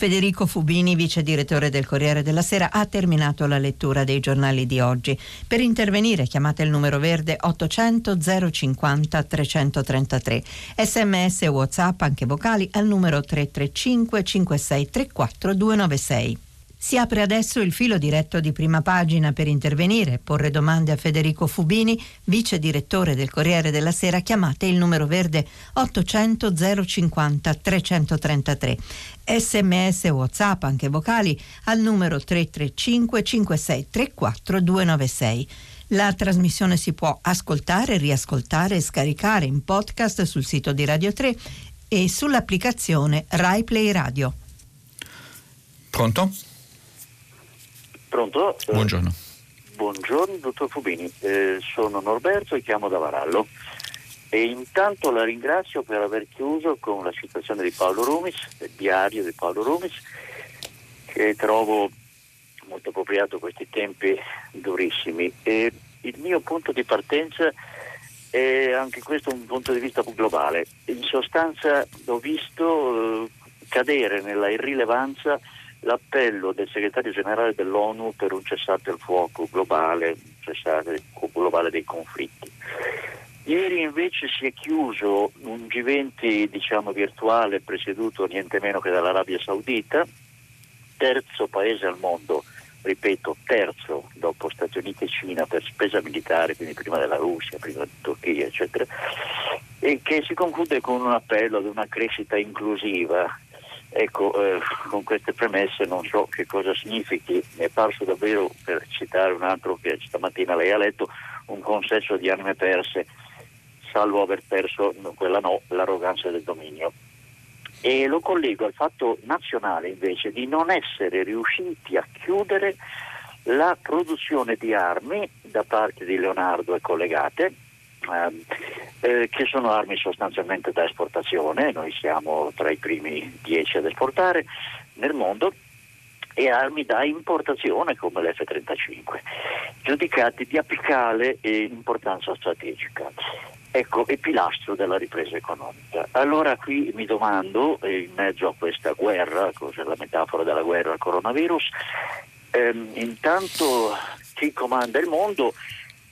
Federico Fubini, vice direttore del Corriere della Sera, ha terminato la lettura dei giornali di oggi. Per intervenire chiamate il numero verde 800 050 333. Sms e WhatsApp anche vocali al numero 335 5634 296. Si apre adesso il filo diretto di prima pagina per intervenire, porre domande a Federico Fubini, vice direttore del Corriere della Sera. Chiamate il numero verde 800 050 333. Sms WhatsApp, anche vocali, al numero 335 5634 296. La trasmissione si può ascoltare, riascoltare e scaricare in podcast sul sito di Radio 3 e sull'applicazione Rai Play Radio. Pronto? Pronto? Buongiorno. Buongiorno, dottor Fubini. Eh, sono Norberto e chiamo da Varallo. E intanto la ringrazio per aver chiuso con la citazione di Paolo Rumis, del diario di Paolo Rumis, che trovo molto appropriato a questi tempi durissimi. E il mio punto di partenza è anche questo un punto di vista globale. In sostanza ho visto eh, cadere nella irrilevanza l'appello del segretario generale dell'ONU per un cessate il fuoco globale, un cessate globale dei conflitti. Ieri invece si è chiuso un G20 diciamo, virtuale presieduto niente meno che dall'Arabia Saudita, terzo paese al mondo, ripeto terzo dopo Stati Uniti e Cina per spesa militare, quindi prima della Russia, prima della Turchia, eccetera, e che si conclude con un appello ad una crescita inclusiva Ecco, eh, con queste premesse non so che cosa significhi, mi è parso davvero, per citare un altro che stamattina lei ha letto, un consesso di anime perse, salvo aver perso, quella no, l'arroganza del dominio. E lo collego al fatto nazionale invece di non essere riusciti a chiudere la produzione di armi da parte di Leonardo e collegate, eh, che sono armi sostanzialmente da esportazione, noi siamo tra i primi dieci ad esportare nel mondo, e armi da importazione come l'F-35, giudicati di apicale importanza strategica. Ecco, è pilastro della ripresa economica. Allora qui mi domando, in mezzo a questa guerra, cos'è la metafora della guerra al coronavirus, ehm, intanto chi comanda il mondo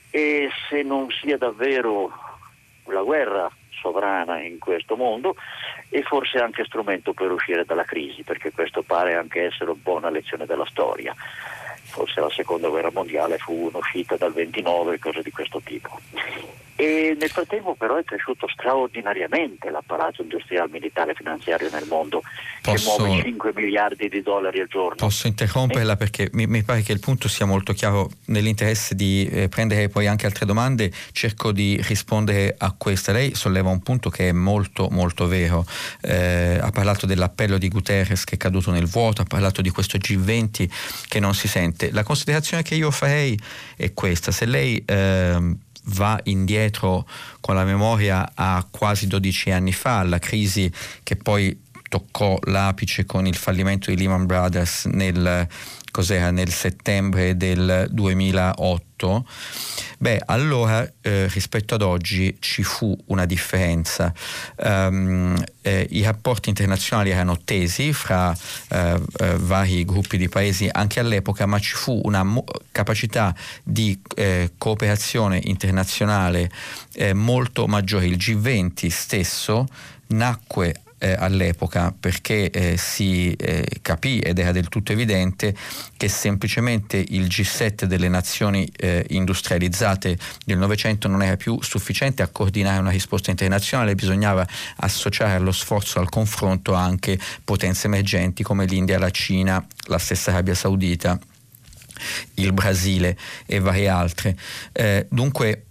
e se non sia davvero la guerra sovrana in questo mondo e forse anche strumento per uscire dalla crisi, perché questo pare anche essere un po' una lezione della storia. Forse la seconda guerra mondiale fu un'uscita dal 29 cose di questo tipo. E nel frattempo però è cresciuto straordinariamente l'apparato industriale, militare e finanziario nel mondo, posso, che muove 5 miliardi di dollari al giorno. Posso interromperla e... perché mi, mi, pare che il punto sia molto chiaro. Nell'interesse di eh, prendere poi anche altre domande, cerco di rispondere a questa. Lei solleva un punto che è molto molto vero. Eh, ha parlato dell'appello di Guterres che è caduto nel vuoto, ha parlato di questo G20 che non si sente. La considerazione che io farei è questa. Se lei... Va indietro con la memoria a quasi 12 anni fa, alla crisi che poi toccò l'apice con il fallimento di Lehman Brothers nel, nel settembre del 2008, beh allora eh, rispetto ad oggi ci fu una differenza. Um, eh, I rapporti internazionali erano tesi fra eh, eh, vari gruppi di paesi anche all'epoca, ma ci fu una mo- capacità di eh, cooperazione internazionale eh, molto maggiore. Il G20 stesso nacque eh, all'epoca perché eh, si eh, capì ed era del tutto evidente che semplicemente il G7 delle nazioni eh, industrializzate del Novecento non era più sufficiente a coordinare una risposta internazionale, bisognava associare allo sforzo, al confronto anche potenze emergenti come l'India, la Cina, la stessa Arabia Saudita il Brasile e varie altre. Eh, dunque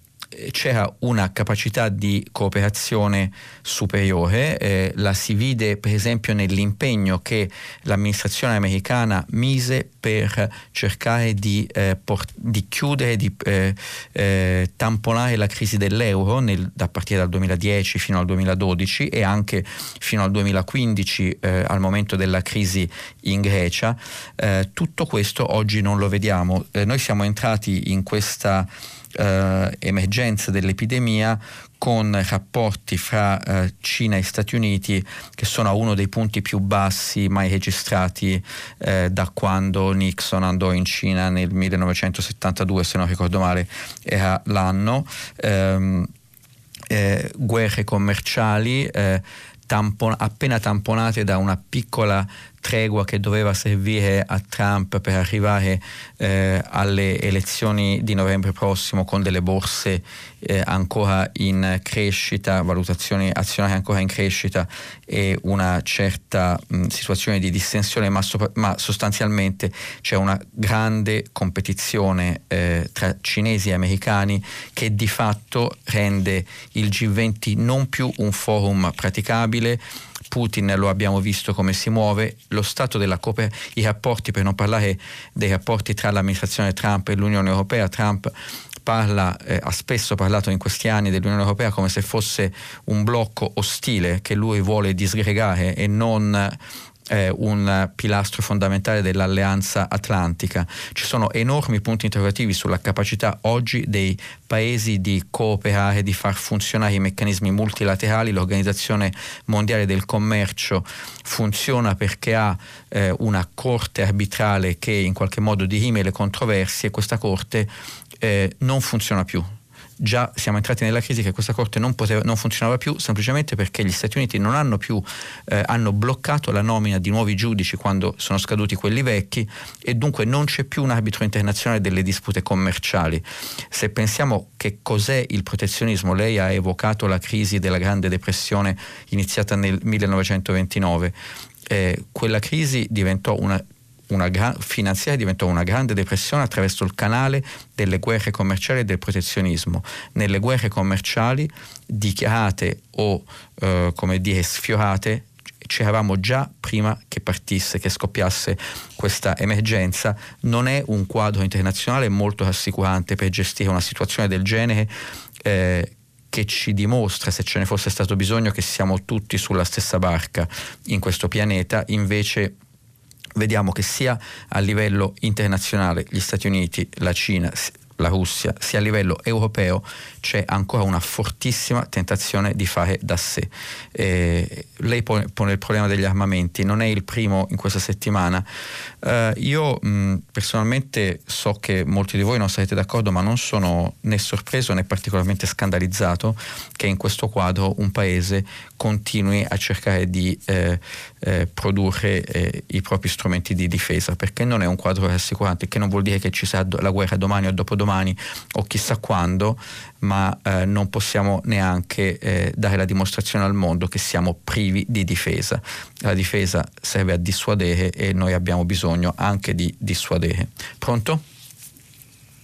c'era una capacità di cooperazione superiore, eh, la si vide per esempio nell'impegno che l'amministrazione americana mise per cercare di, eh, port- di chiudere, di eh, eh tamponare la crisi dell'euro nel, da partire dal 2010 fino al 2012 e anche fino al 2015 eh, al momento della crisi in Grecia. Eh, tutto questo oggi non lo vediamo. noi siamo entrati in questa eh, emergenza dell'epidemia con rapporti fra eh, Cina e Stati Uniti che sono a uno dei punti più bassi mai registrati eh, da quando Nixon andò in Cina nel 1972, se non ricordo male, era l'anno. Ehm, eh, guerre commerciali eh, tampon- appena tamponate da una piccola tregua che doveva servire a Trump per arrivare eh, alle elezioni di novembre prossimo con delle borse eh, ancora in crescita, valutazioni azionarie ancora in crescita e una certa mh, situazione di distensione, ma, sopra- ma, sostanzialmente c'è una grande competizione eh, tra cinesi e americani che di fatto rende il G20 non più un forum praticabile, Putin lo abbiamo visto come si muove, lo stato della cooperazione, i rapporti, per non parlare dei rapporti tra l'amministrazione Trump e l'Unione Europea, Trump parla, eh, ha spesso parlato in questi anni dell'Unione Europea come se fosse un blocco ostile che lui vuole disgregare e non eh, un pilastro fondamentale dell'alleanza atlantica. Ci sono enormi punti interrogativi sulla capacità oggi dei paesi di cooperare, di far funzionare i meccanismi multilaterali. L'Organizzazione Mondiale del Commercio funziona perché ha eh, una corte arbitrale che in qualche modo dirime le controversie e questa corte eh, non funziona più già siamo entrati nella crisi che questa corte non, poteva, non funzionava più semplicemente perché gli Stati Uniti non hanno più eh, hanno bloccato la nomina di nuovi giudici quando sono scaduti quelli vecchi e dunque non c'è più un arbitro internazionale delle dispute commerciali. Se pensiamo che cos'è il protezionismo, lei ha evocato la crisi della Grande Depressione iniziata nel 1929. Eh, quella crisi diventò una una gra- finanziaria diventò una grande depressione attraverso il canale delle guerre commerciali e del protezionismo. Nelle guerre commerciali dichiarate o eh, come dire sfiorate c'eravamo già prima che partisse, che scoppiasse questa emergenza, non è un quadro internazionale molto rassicurante per gestire una situazione del genere eh, che ci dimostra, se ce ne fosse stato bisogno, che siamo tutti sulla stessa barca in questo pianeta, invece vediamo che sia a livello internazionale gli Stati Uniti, la Cina, la Russia, sia a livello europeo c'è ancora una fortissima tentazione di fare da sé. Eh, lei pone, pone, il problema degli armamenti, non è il primo in questa settimana. Eh, io mh, personalmente so che molti di voi non sarete d'accordo, ma non sono né sorpreso né particolarmente scandalizzato che in questo quadro un paese continui a cercare di eh, eh produrre eh, i propri strumenti di difesa, perché non è un quadro rassicurante, che non vuol dire che ci sarà la guerra domani o dopodomani o chissà quando, ma eh, non possiamo neanche eh, dare la dimostrazione al mondo che siamo privi di difesa. La difesa serve a dissuadere e noi abbiamo bisogno anche di dissuadere. Pronto?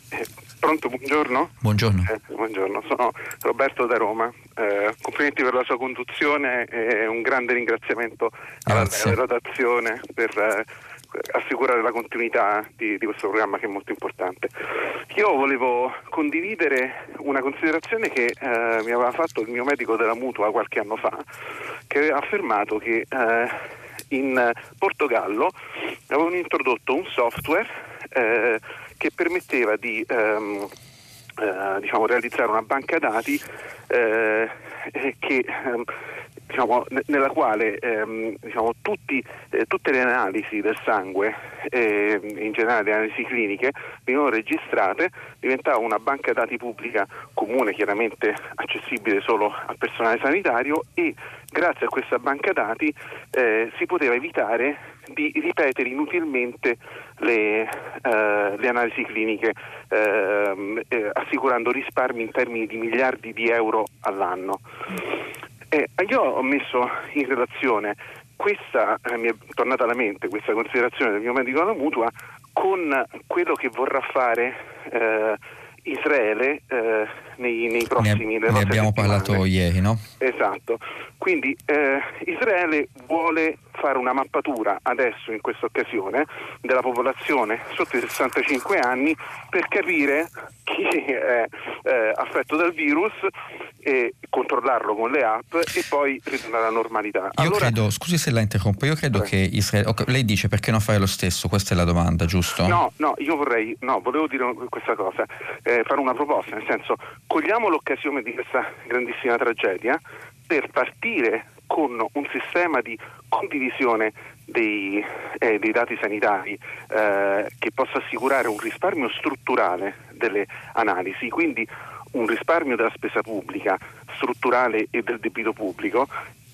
Eh, pronto, buongiorno. Buongiorno. Eh, buongiorno. sono Roberto da Roma. Eh, complimenti per la sua conduzione e un grande ringraziamento Grazie. alla redazione per eh, assicurare la continuità di, di, questo programma che è molto importante. Io volevo condividere una considerazione che eh, mi aveva fatto il mio medico della mutua qualche anno fa, che aveva affermato che eh, in Portogallo avevano introdotto un software eh, che permetteva di ehm, eh, diciamo, realizzare una banca dati eh, che ehm, diciamo, nella quale ehm, diciamo, tutti, eh, tutte le analisi del sangue e in generale le analisi cliniche venivano registrate, diventava una banca dati pubblica comune, chiaramente accessibile solo al personale sanitario e grazie a questa banca dati eh, si poteva evitare di ripetere inutilmente le, eh, le analisi cliniche, ehm, eh, assicurando risparmi in termini di miliardi di euro all'anno. Eh, io ho messo in relazione questa, eh, mi è tornata alla mente questa considerazione del mio medico alla mutua con quello che vorrà fare eh, Israele eh, nei, nei, prossimi ne, ne abbiamo settimane. parlato ieri, no? Esatto. Quindi eh, Israele vuole fare una mappatura adesso, in questa occasione, della popolazione sotto i 65 anni per capire chi è eh, affetto dal virus e controllarlo con le app e poi ritornare alla normalità. Io allora, credo, scusi se la interrompo, io credo eh. che Israele, okay, lei dice perché non fare lo stesso, questa è la domanda, giusto? No, no, io vorrei, no, volevo dire questa cosa, eh, fare una proposta, nel senso, cogliamo l'occasione di questa grandissima tragedia per partire con un sistema di condivisione dei, eh, dei dati sanitari eh, che possa assicurare un risparmio strutturale delle analisi, quindi un risparmio della spesa pubblica strutturale e del debito pubblico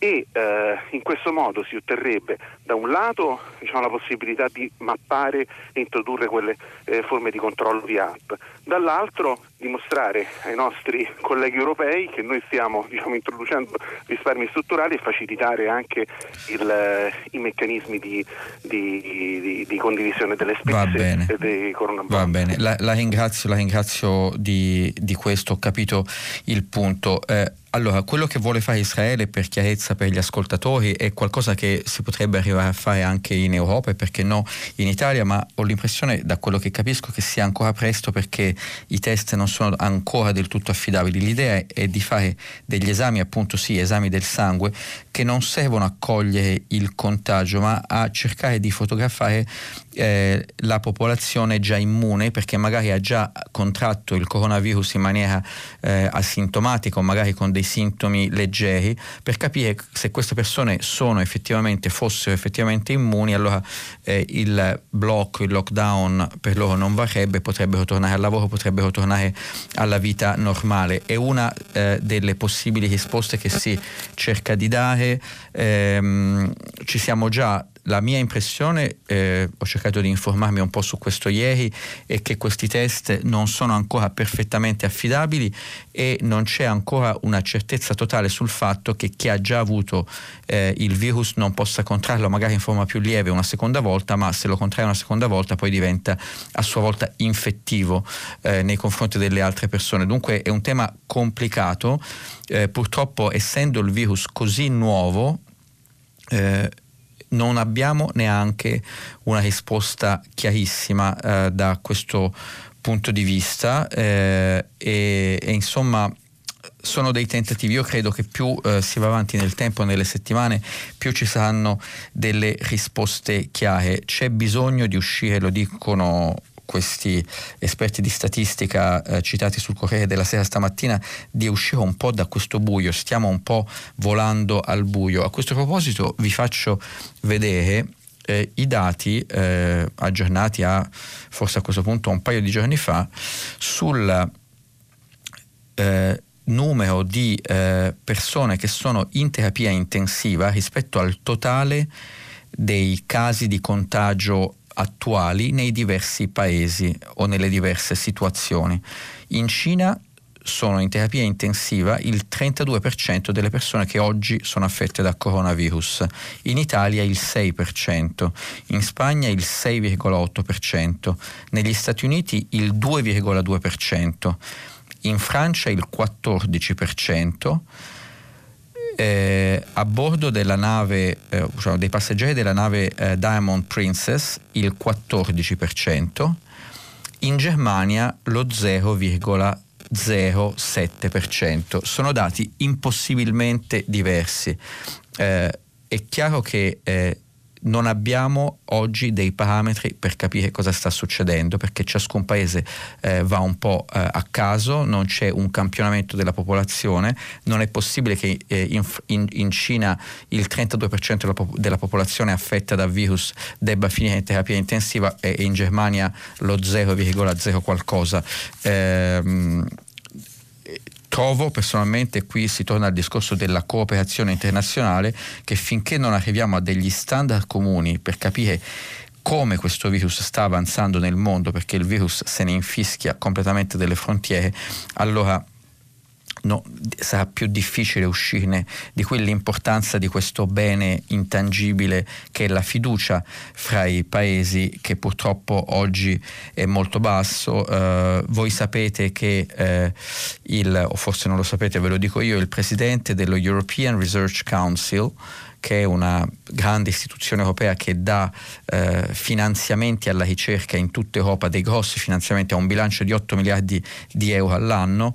e eh, in questo modo si otterrebbe da un lato diciamo, la possibilità di mappare e introdurre quelle eh, forme di controllo via app, dall'altro dimostrare ai nostri colleghi europei che noi stiamo diciamo, introducendo risparmi strutturali e facilitare anche il, eh, i meccanismi di, di, di, di, condivisione delle spese e dei Va bene, la, la, ringrazio, la ringrazio di, questo, ho capito il punto. Eh, allora, quello che vuole fare Israele, per chiarezza per gli ascoltatori, è qualcosa che si potrebbe arrivare a fare anche in Europa e perché no in Italia, ma ho l'impressione, da quello che capisco, che sia ancora presto perché i test non sono ancora del tutto affidabili. L'idea è di fare degli esami, appunto sì, esami del sangue, che non servono a cogliere il contagio, ma a cercare di fotografare eh, la popolazione già immune perché magari ha già contratto il coronavirus in maniera eh, asintomatica o magari con dei sintomi leggeri per capire se queste persone sono effettivamente, fossero effettivamente immuni, allora eh, il blocco, il lockdown per loro non varrebbe, potrebbero tornare al lavoro, potrebbero tornare alla vita normale. È una eh, delle possibili risposte che si cerca di dare. Ehm, ci siamo già la mia impressione, eh, ho cercato di informarmi un po' su questo ieri, è che questi test non sono ancora perfettamente affidabili e non c'è ancora una certezza totale sul fatto che chi ha già avuto eh, il virus non possa contrarlo magari in forma più lieve una seconda volta, ma se lo contrae una seconda volta poi diventa a sua volta infettivo eh, nei confronti delle altre persone. Dunque è un tema complicato, eh, purtroppo essendo il virus così nuovo, eh, non abbiamo neanche una risposta chiarissima eh, da questo punto di vista eh, e, e, insomma sono dei tentativi, io credo che più eh, si va avanti nel tempo, nelle settimane, più ci saranno delle risposte chiare. C'è bisogno di uscire, lo dicono questi esperti di statistica eh, citati sul Corriere della Sera stamattina di uscire un po' da questo buio, stiamo un po' volando al buio. A questo proposito vi faccio vedere eh, i dati eh, aggiornati a forse a questo punto un paio di giorni fa sul eh, numero di eh, persone che sono in terapia intensiva rispetto al totale dei casi di contagio attuali nei diversi paesi o nelle diverse situazioni. In Cina sono in terapia intensiva il 32% delle persone che oggi sono affette da coronavirus, in Italia il 6%, in Spagna il 6,8%, negli Stati Uniti il 2,2%, in Francia il 14%, eh, a bordo della nave, eh, diciamo, dei passeggeri della nave eh, Diamond Princess il 14%, in Germania lo 0,07%. Sono dati impossibilmente diversi. Eh, è chiaro che eh, non abbiamo oggi dei parametri per capire cosa sta succedendo perché ciascun paese eh, va un po' eh, a caso, non c'è un campionamento della popolazione, non è possibile che eh, in, in, in, Cina il 32% della, della, popolazione affetta da virus debba finire in terapia intensiva e in Germania lo 0,0 qualcosa. Ehm, trovo personalmente qui si torna al discorso della cooperazione internazionale che finché non arriviamo a degli standard comuni per capire come questo virus sta avanzando nel mondo perché il virus se ne infischia completamente delle frontiere allora no, sarà più difficile uscirne di quell'importanza di questo bene intangibile che è la fiducia fra i paesi che purtroppo oggi è molto basso. Uh, voi sapete che uh, il, o forse non lo sapete, ve lo dico io, il presidente dello European Research Council che è una grande istituzione europea che dà eh, finanziamenti alla ricerca in tutta Europa, dei grossi finanziamenti, ha un bilancio di 8 miliardi di euro all'anno.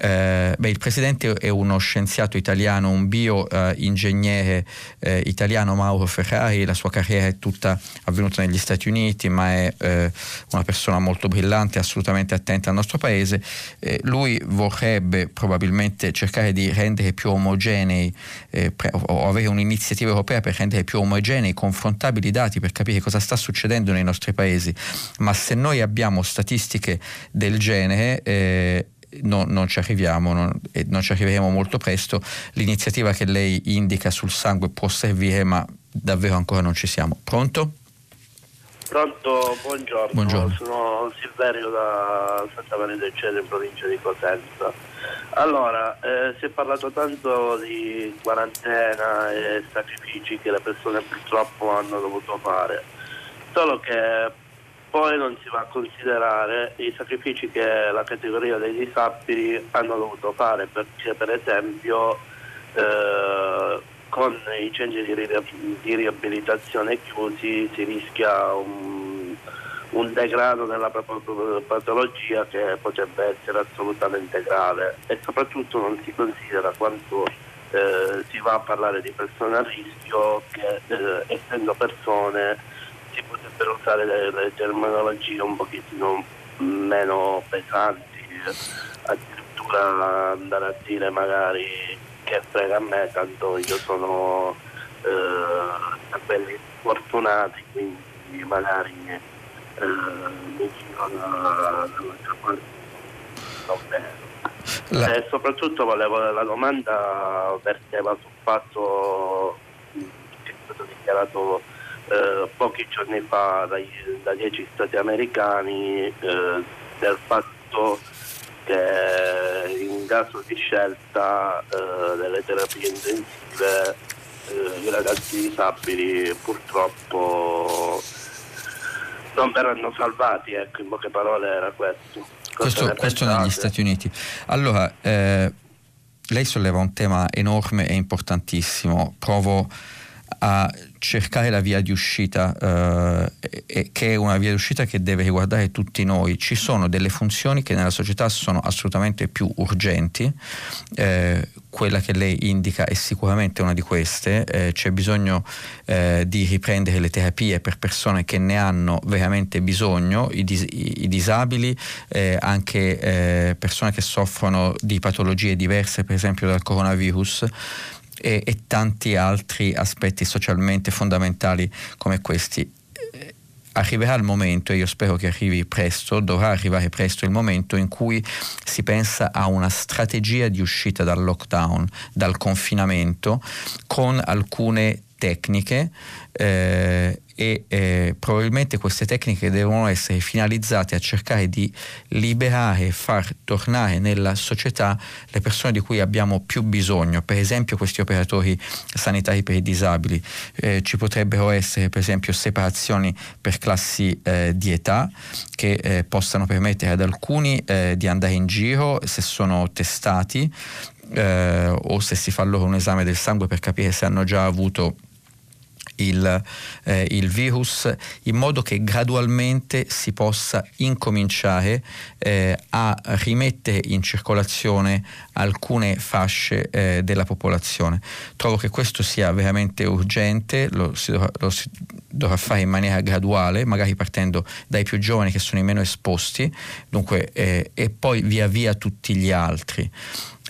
Eh, beh, il presidente è uno scienziato italiano, un bioingegnere eh, italiano Mauro Ferrari, la sua carriera è tutta avvenuta negli Stati Uniti, ma è eh, una persona molto brillante, assolutamente attenta al nostro paese. Eh, lui vorrebbe probabilmente cercare di rendere più omogenei eh, pre- o avere un'iniziativa europea per rendere più omogenei, confrontabili i dati per capire cosa sta succedendo nei nostri paesi. Ma se noi abbiamo statistiche del genere, eh, no, non ci arriviamo non, e non ci arriveremo molto presto. L'iniziativa che lei indica sul sangue può servire, ma davvero ancora non ci siamo. Pronto? Pronto, buongiorno. buongiorno. Sono Silverio da Santa Maria del Cielo in provincia di Cosenza. Allora, eh, si è parlato tanto di quarantena e sacrifici che le persone purtroppo hanno dovuto fare, solo che poi non si va a considerare i sacrifici che la categoria dei disabili hanno dovuto fare perché per esempio eh, con i centri di, riabilitazione chiusi si rischia un, un degrado della patologia che potrebbe essere assolutamente grave. E soprattutto non si considera quanto eh, si va a parlare di persone a rischio che eh, essendo persone potrebbero usare le, le terminologie un pochettino meno pesanti, addirittura andare a dire magari che frega a me, tanto io sono eh, quelli fortunati, quindi magari eh, mi giro dall'altra parte non bene. La... E soprattutto volevo, la domanda verteva sul fatto che è stato dichiarato eh, pochi giorni fa dai, da dieci stati americani eh, del fatto che in caso di scelta eh, delle terapie intensive eh, i ragazzi disabili purtroppo non verranno salvati, ecco, in poche parole era questo. Questo, questo negli Stati Uniti. Allora, eh, lei solleva un tema enorme e importantissimo. Provo a cercare la via di uscita, eh, che è una via di uscita che deve riguardare tutti noi. Ci sono delle funzioni che nella società sono assolutamente più urgenti, eh, quella che lei indica è sicuramente una di queste, eh, c'è bisogno eh, di riprendere le terapie per persone che ne hanno veramente bisogno, i, dis- i disabili, eh, anche eh, persone che soffrono di patologie diverse, per esempio dal coronavirus e, e tanti altri aspetti socialmente fondamentali come questi. Arriverà il momento, e io spero che arrivi presto, dovrà arrivare presto il momento in cui si pensa a una strategia di uscita dal lockdown, dal confinamento, con alcune tecniche eh, e eh, probabilmente queste tecniche devono essere finalizzate a cercare di liberare e far tornare nella società le persone di cui abbiamo più bisogno, per esempio questi operatori sanitari per i disabili. Eh, ci potrebbero essere per esempio separazioni per classi eh, di età che eh, possano permettere ad alcuni eh, di andare in giro se sono testati eh, o se si fa loro un esame del sangue per capire se hanno già avuto il, eh, il, virus in modo che gradualmente si possa incominciare eh, a rimettere in circolazione alcune fasce eh, della popolazione. Trovo che questo sia veramente urgente, lo si, dovrà, lo si dovrà fare in maniera graduale, magari partendo dai più giovani che sono i meno esposti, dunque, eh, e poi via via tutti gli altri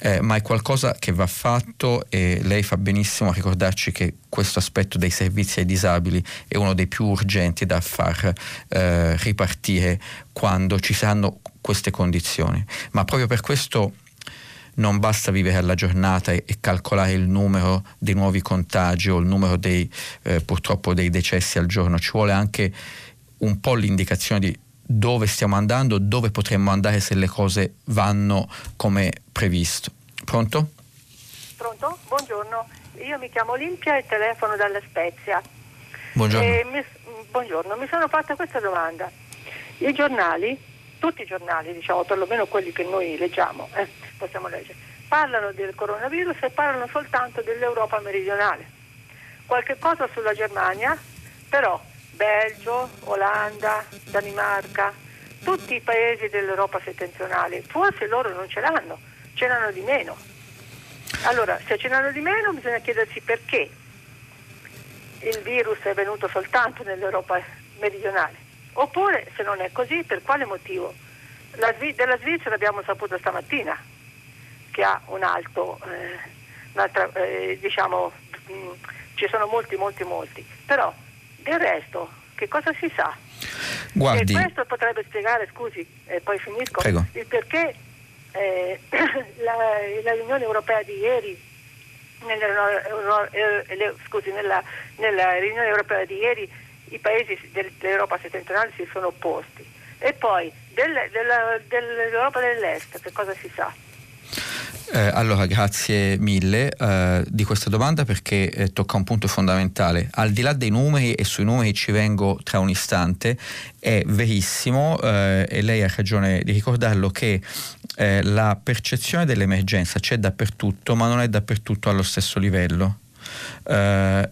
eh, ma è qualcosa che va fatto e lei fa benissimo a ricordarci che questo aspetto dei servizi ai disabili è uno dei più urgenti da far eh, ripartire quando ci saranno queste condizioni. Ma proprio per questo non basta vivere alla giornata e, e, calcolare il numero dei nuovi contagi o il numero dei, eh, purtroppo dei decessi al giorno, ci vuole anche un po' l'indicazione di dove stiamo andando, dove potremmo andare se le cose vanno come previsto. Pronto? Pronto? Buongiorno, io mi chiamo Olimpia e telefono dalla Spezia. Buongiorno. E mi, buongiorno, mi sono fatta questa domanda. I giornali, tutti i giornali, diciamo, perlomeno quelli che noi leggiamo, eh, possiamo leggere, parlano del coronavirus e parlano soltanto dell'Europa meridionale. Qualche cosa sulla Germania, però Belgio, Olanda, Danimarca, tutti i paesi dell'Europa settentrionale, forse loro non ce l'hanno, ce l'hanno di meno. Allora, se ce l'hanno di meno bisogna chiedersi perché il virus è venuto soltanto nell'Europa meridionale. Oppure, se non è così, per quale motivo? La, della Svizzera abbiamo saputo stamattina che ha un alto, eh, eh, diciamo, mh, mm, ci sono molti, molti, molti. Però del resto, che cosa si sa? Guardi. E questo potrebbe spiegare, scusi, e poi finisco, Prego. il perché eh, la, la riunione europea di ieri nella, eh, scusi, nella, nella, riunione europea di ieri i paesi dell'Europa settentrionale si sono opposti. E poi del, della, dell'Europa dell'Est che cosa si sa? Eh, allora, grazie mille eh, di questa domanda perché eh, tocca un punto fondamentale. Al di là dei numeri, e sui numeri ci vengo tra un istante, è verissimo, eh, e lei ha ragione di ricordarlo, che eh, la percezione dell'emergenza c'è dappertutto, ma non è dappertutto allo stesso livello. Eh,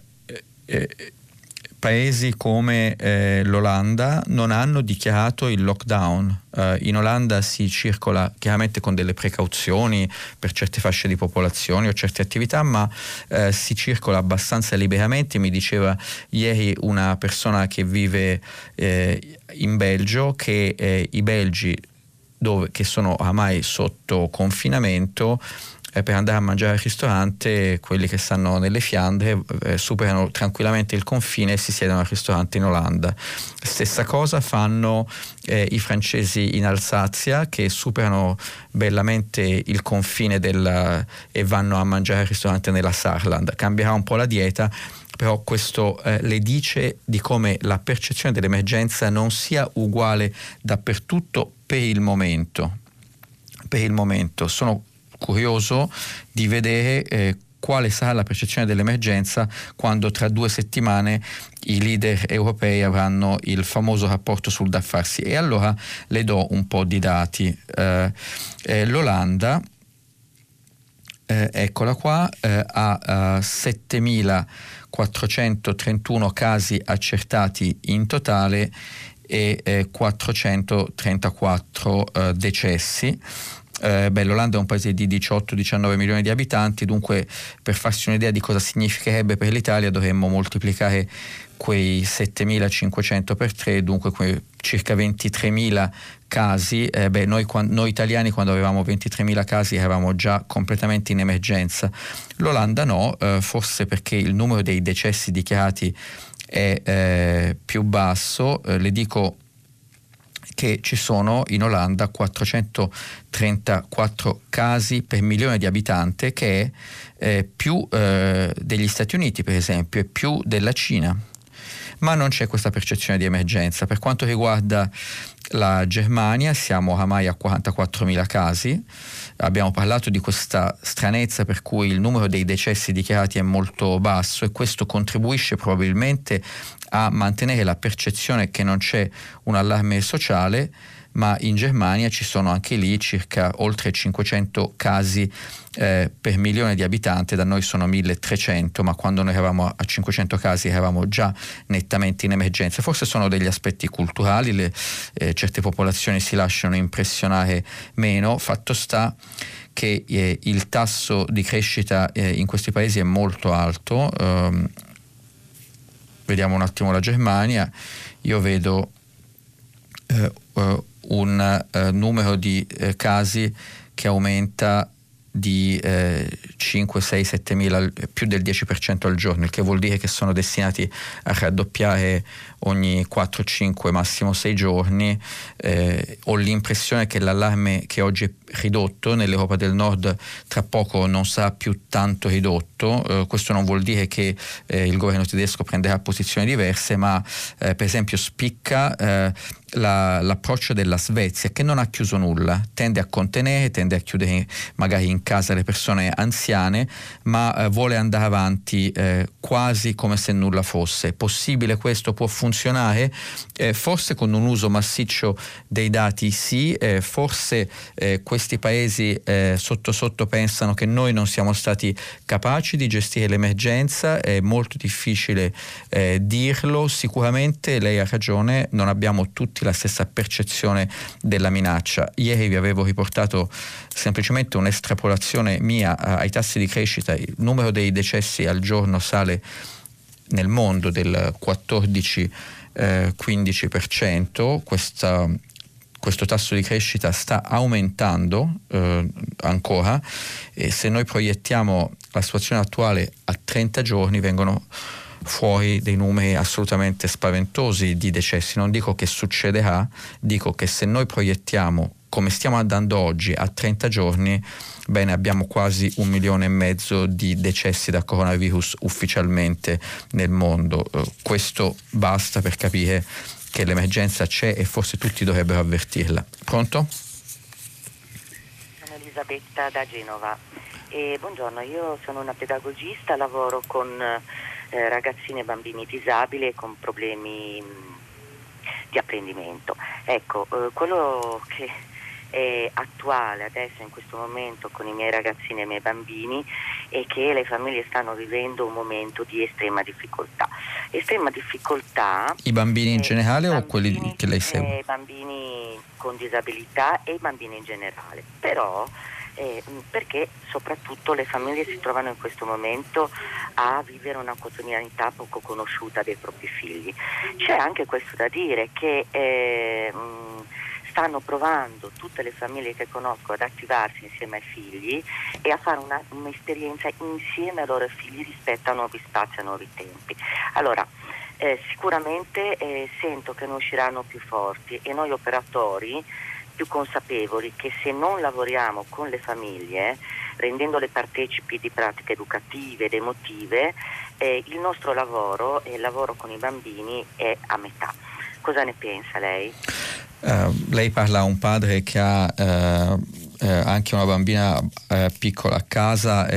paesi come eh, l'Olanda non hanno dichiarato il lockdown. Uh, in Olanda si circola chiaramente con delle precauzioni per certe fasce di popolazione o certe attività, ma uh, si circola abbastanza liberamente. Mi diceva ieri una persona che vive eh, in Belgio che eh, i belgi dove, che sono ormai sotto confinamento eh, per andare a mangiare al ristorante quelli che stanno nelle Fiandre eh, superano tranquillamente il confine e si siedono al ristorante in Olanda. Stessa cosa fanno eh, i francesi in Alsazia che superano bellamente il confine della, e vanno a mangiare al ristorante nella Saarland. Cambierà un po' la dieta però questo eh, le dice di come la percezione dell'emergenza non sia uguale dappertutto per il momento. Per il momento sono curioso di vedere eh, quale sarà la percezione dell'emergenza quando tra due settimane i leader europei avranno il famoso rapporto sul da farsi. E allora le do un po' di dati. Eh, eh, L'Olanda, eh, eccola qua, eh, ha 7.431 eh, casi accertati in totale e 434 decessi eh, beh, l'Olanda è un paese di 18-19 milioni di abitanti, dunque per farsi un'idea di cosa significherebbe per l'Italia dovremmo moltiplicare quei 7.500 per 3, dunque quei circa 23.000 casi. Eh, beh, noi, noi, italiani quando avevamo 23.000 casi eravamo già completamente in emergenza. L'Olanda no, eh, forse perché il numero dei decessi dichiarati è eh, più basso. Eh, le dico che ci sono in Olanda 434 casi per milione di abitanti, che è eh, più eh, degli Stati Uniti, per esempio, e più della Cina. Ma non c'è questa percezione di emergenza. Per quanto riguarda la Germania, siamo oramai a 44.000 casi. Abbiamo parlato di questa stranezza per cui il numero dei decessi dichiarati è molto basso e questo contribuisce probabilmente a mantenere la percezione che non c'è un allarme sociale, ma in Germania ci sono anche lì circa oltre 500 casi eh, per milione di abitanti, da noi sono 1300, ma quando noi eravamo a 500 casi eravamo già nettamente in emergenza. Forse sono degli aspetti culturali, le, eh, certe popolazioni si lasciano impressionare meno, fatto sta che eh, il tasso di crescita eh, in questi paesi è molto alto. Ehm, vediamo un attimo la Germania, io vedo eh, uh, un numero di casi che aumenta di eh, 5, 6, 7 mila, più del 10% al giorno, il che vuol dire che sono destinati a raddoppiare ogni 4, 5, massimo 6 giorni. Eh, ho l'impressione che l'allarme che oggi è, ridotto, nell'Europa del Nord tra poco non sarà più tanto ridotto, eh, questo non vuol dire che eh, il governo tedesco prenderà posizioni diverse, ma eh, per esempio spicca eh, la, l'approccio della Svezia che non ha chiuso nulla, tende a contenere, tende a chiudere magari in casa le persone anziane, ma eh, vuole andare avanti quasi come se nulla fosse. Possibile questo? Può funzionare? Eh, forse con un uso massiccio dei dati sì, eh, forse eh, questi paesi eh, sotto sotto pensano che noi non siamo stati capaci di gestire l'emergenza, è molto difficile dirlo, sicuramente lei ha ragione, non abbiamo tutti la stessa percezione della minaccia. Ieri vi avevo riportato semplicemente un'estrapolazione mia ai tassi di crescita, il numero dei decessi al giorno sale nel mondo del 14-15%, questa, questo tasso di crescita sta aumentando eh, ancora e se noi proiettiamo la situazione attuale a 30 giorni vengono fuori dei numeri assolutamente spaventosi di decessi. Non dico che succederà, dico che se noi proiettiamo come stiamo andando oggi a 30 giorni, bene, abbiamo quasi un milione e mezzo di decessi da coronavirus ufficialmente nel mondo. Eh, questo basta per capire che l'emergenza c'è e forse tutti dovrebbero avvertirla. Pronto? Sono Elisabetta da Genova. E buongiorno, io sono una pedagogista, lavoro con eh, ragazzini e bambini disabili con problemi mh, mm, di apprendimento. Ecco, eh, quello che è attuale adesso in questo momento con i miei ragazzini e i miei bambini è che le famiglie stanno vivendo un momento di estrema difficoltà. Estrema difficoltà. I bambini in generale bambini, o quelli che lei segue? I eh, bambini con disabilità e i bambini in generale. Però eh, perché soprattutto le famiglie si trovano in questo momento a vivere una quotidianità poco conosciuta dei propri figli. C'è anche questo da dire che eh, stanno provando tutte le famiglie che conosco ad attivarsi insieme ai figli e a fare una, un'esperienza insieme ai loro figli rispetto a nuovi spazi, a nuovi tempi. Allora, eh, sicuramente eh, sento che ne usciranno più forti e noi operatori più consapevoli che se non lavoriamo con le famiglie, rendendole partecipi di pratiche educative ed emotive, eh, il nostro lavoro e il lavoro con i bambini è a metà. Cosa ne pensa lei? Uh, lei parla a un padre che ha uh, uh, anche una bambina piccola a casa,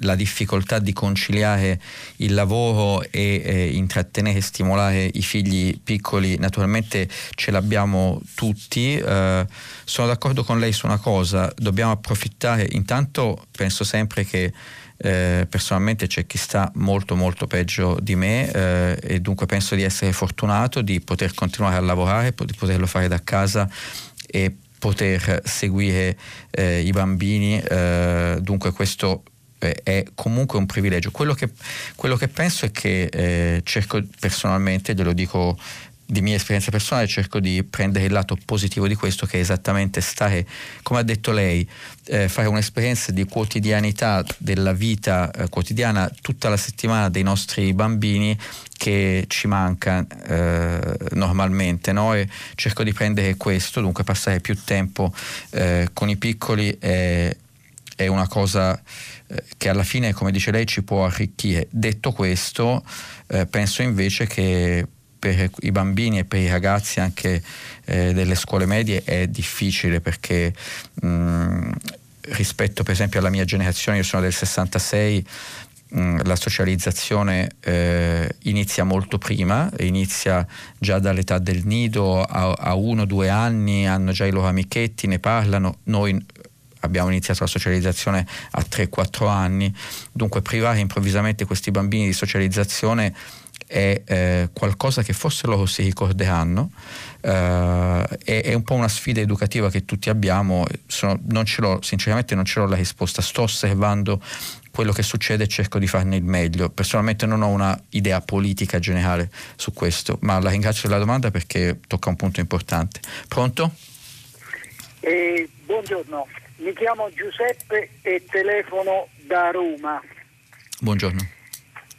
la difficoltà di conciliare il lavoro e intrattenere e stimolare i figli piccoli, naturalmente ce l'abbiamo tutti. sono d'accordo con lei su una cosa, dobbiamo approfittare, intanto penso sempre che eh, personalmente c'è chi sta molto molto peggio di me eh, e dunque penso di essere fortunato di poter continuare a lavorare, di poterlo fare da casa e poter seguire eh, i bambini, eh, dunque questo eh, è comunque un privilegio. Quello che, quello che penso è che eh, cerco personalmente, glielo dico di mia esperienza personale cerco di prendere il lato positivo di questo che è esattamente stare, come ha detto lei, eh, fare un'esperienza di quotidianità della vita eh, quotidiana tutta la settimana dei nostri bambini che ci manca eh, normalmente no? e cerco di prendere questo, dunque passare più tempo eh, con i piccoli è, è una cosa eh, che alla fine, come dice lei, ci può arricchire. Detto questo, eh, penso invece che per i bambini e per i ragazzi anche eh, delle scuole medie è difficile perché mh, rispetto per esempio alla mia generazione, io sono del 66, mh, la socializzazione eh, inizia molto prima, inizia già dall'età del nido, a, a uno o due anni hanno già i loro amichetti, ne parlano, noi abbiamo iniziato la socializzazione a 3-4 anni, dunque privare improvvisamente questi bambini di socializzazione è eh, qualcosa che forse loro si ricorderanno, eh, è, è, un po' una sfida educativa che tutti abbiamo, Sono, non ce l'ho, sinceramente non ce l'ho la risposta, sto osservando quello che succede e cerco di farne il meglio. Personalmente non ho una idea politica generale su questo, ma la ringrazio della domanda perché tocca un punto importante. Pronto? Eh, buongiorno, mi chiamo Giuseppe e telefono da Roma. Buongiorno.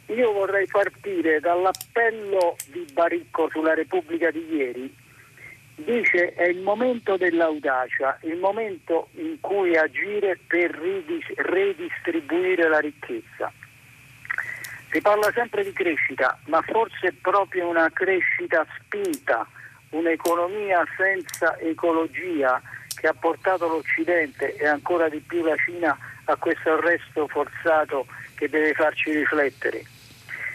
Io vorrei partire dall'appello di Baricco sulla Repubblica di ieri dice è il momento dell'audacia, il momento in cui agire per redistribuire la ricchezza. Si parla sempre di crescita, ma forse è proprio una crescita spinta, un'economia senza ecologia che ha portato l'Occidente e ancora di più la Cina a questo arresto forzato che deve farci riflettere.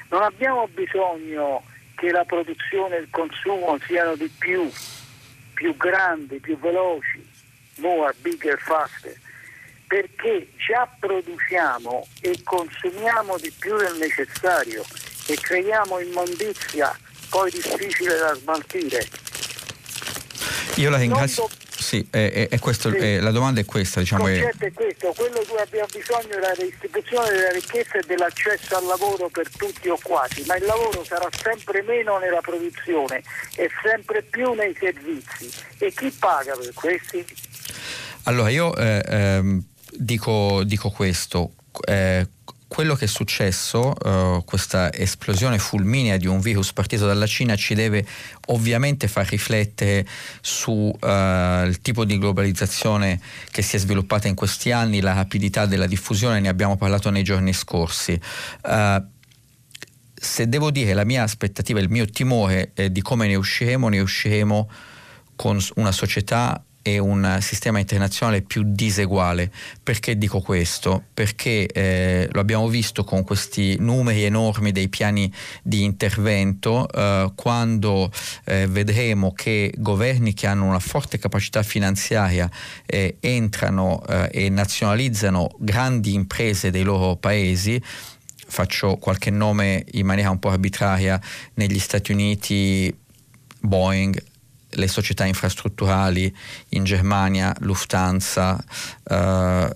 Non abbiamo bisogno che la produzione e il consumo siano di più, più grandi, più veloci, more, bigger, faster, perché già produciamo e consumiamo di più del necessario e creiamo immondizia poi difficile da smaltire. Io la ringrazio. Sì, è, è questo, sì. È, la domanda è questa. Diciamo il concetto è questo, quello che abbiamo bisogno è la redistribuzione della ricchezza e dell'accesso al lavoro per tutti o quasi, ma il lavoro sarà sempre meno nella produzione e sempre più nei servizi. E chi paga per questi? Allora io eh, ehm, dico, dico, questo. Eh, quello che è successo, uh, questa esplosione fulminea di un virus partito dalla Cina, ci deve ovviamente far riflettere sul uh, tipo di globalizzazione che si è sviluppata in questi anni, la rapidità della diffusione, ne abbiamo parlato nei giorni scorsi. Uh, se devo dire la mia aspettativa, il mio timore eh, di come ne usciremo, ne usciremo con una società e un sistema internazionale più diseguale. Perché dico questo? Perché eh, lo abbiamo visto con questi numeri enormi dei piani di intervento, eh, quando eh, vedremo che governi che hanno una forte capacità finanziaria eh, entrano eh, e nazionalizzano grandi imprese dei loro paesi, faccio qualche nome in maniera un po' arbitraria, negli Stati Uniti Boeing, le società infrastrutturali in Germania, Lufthansa, eh,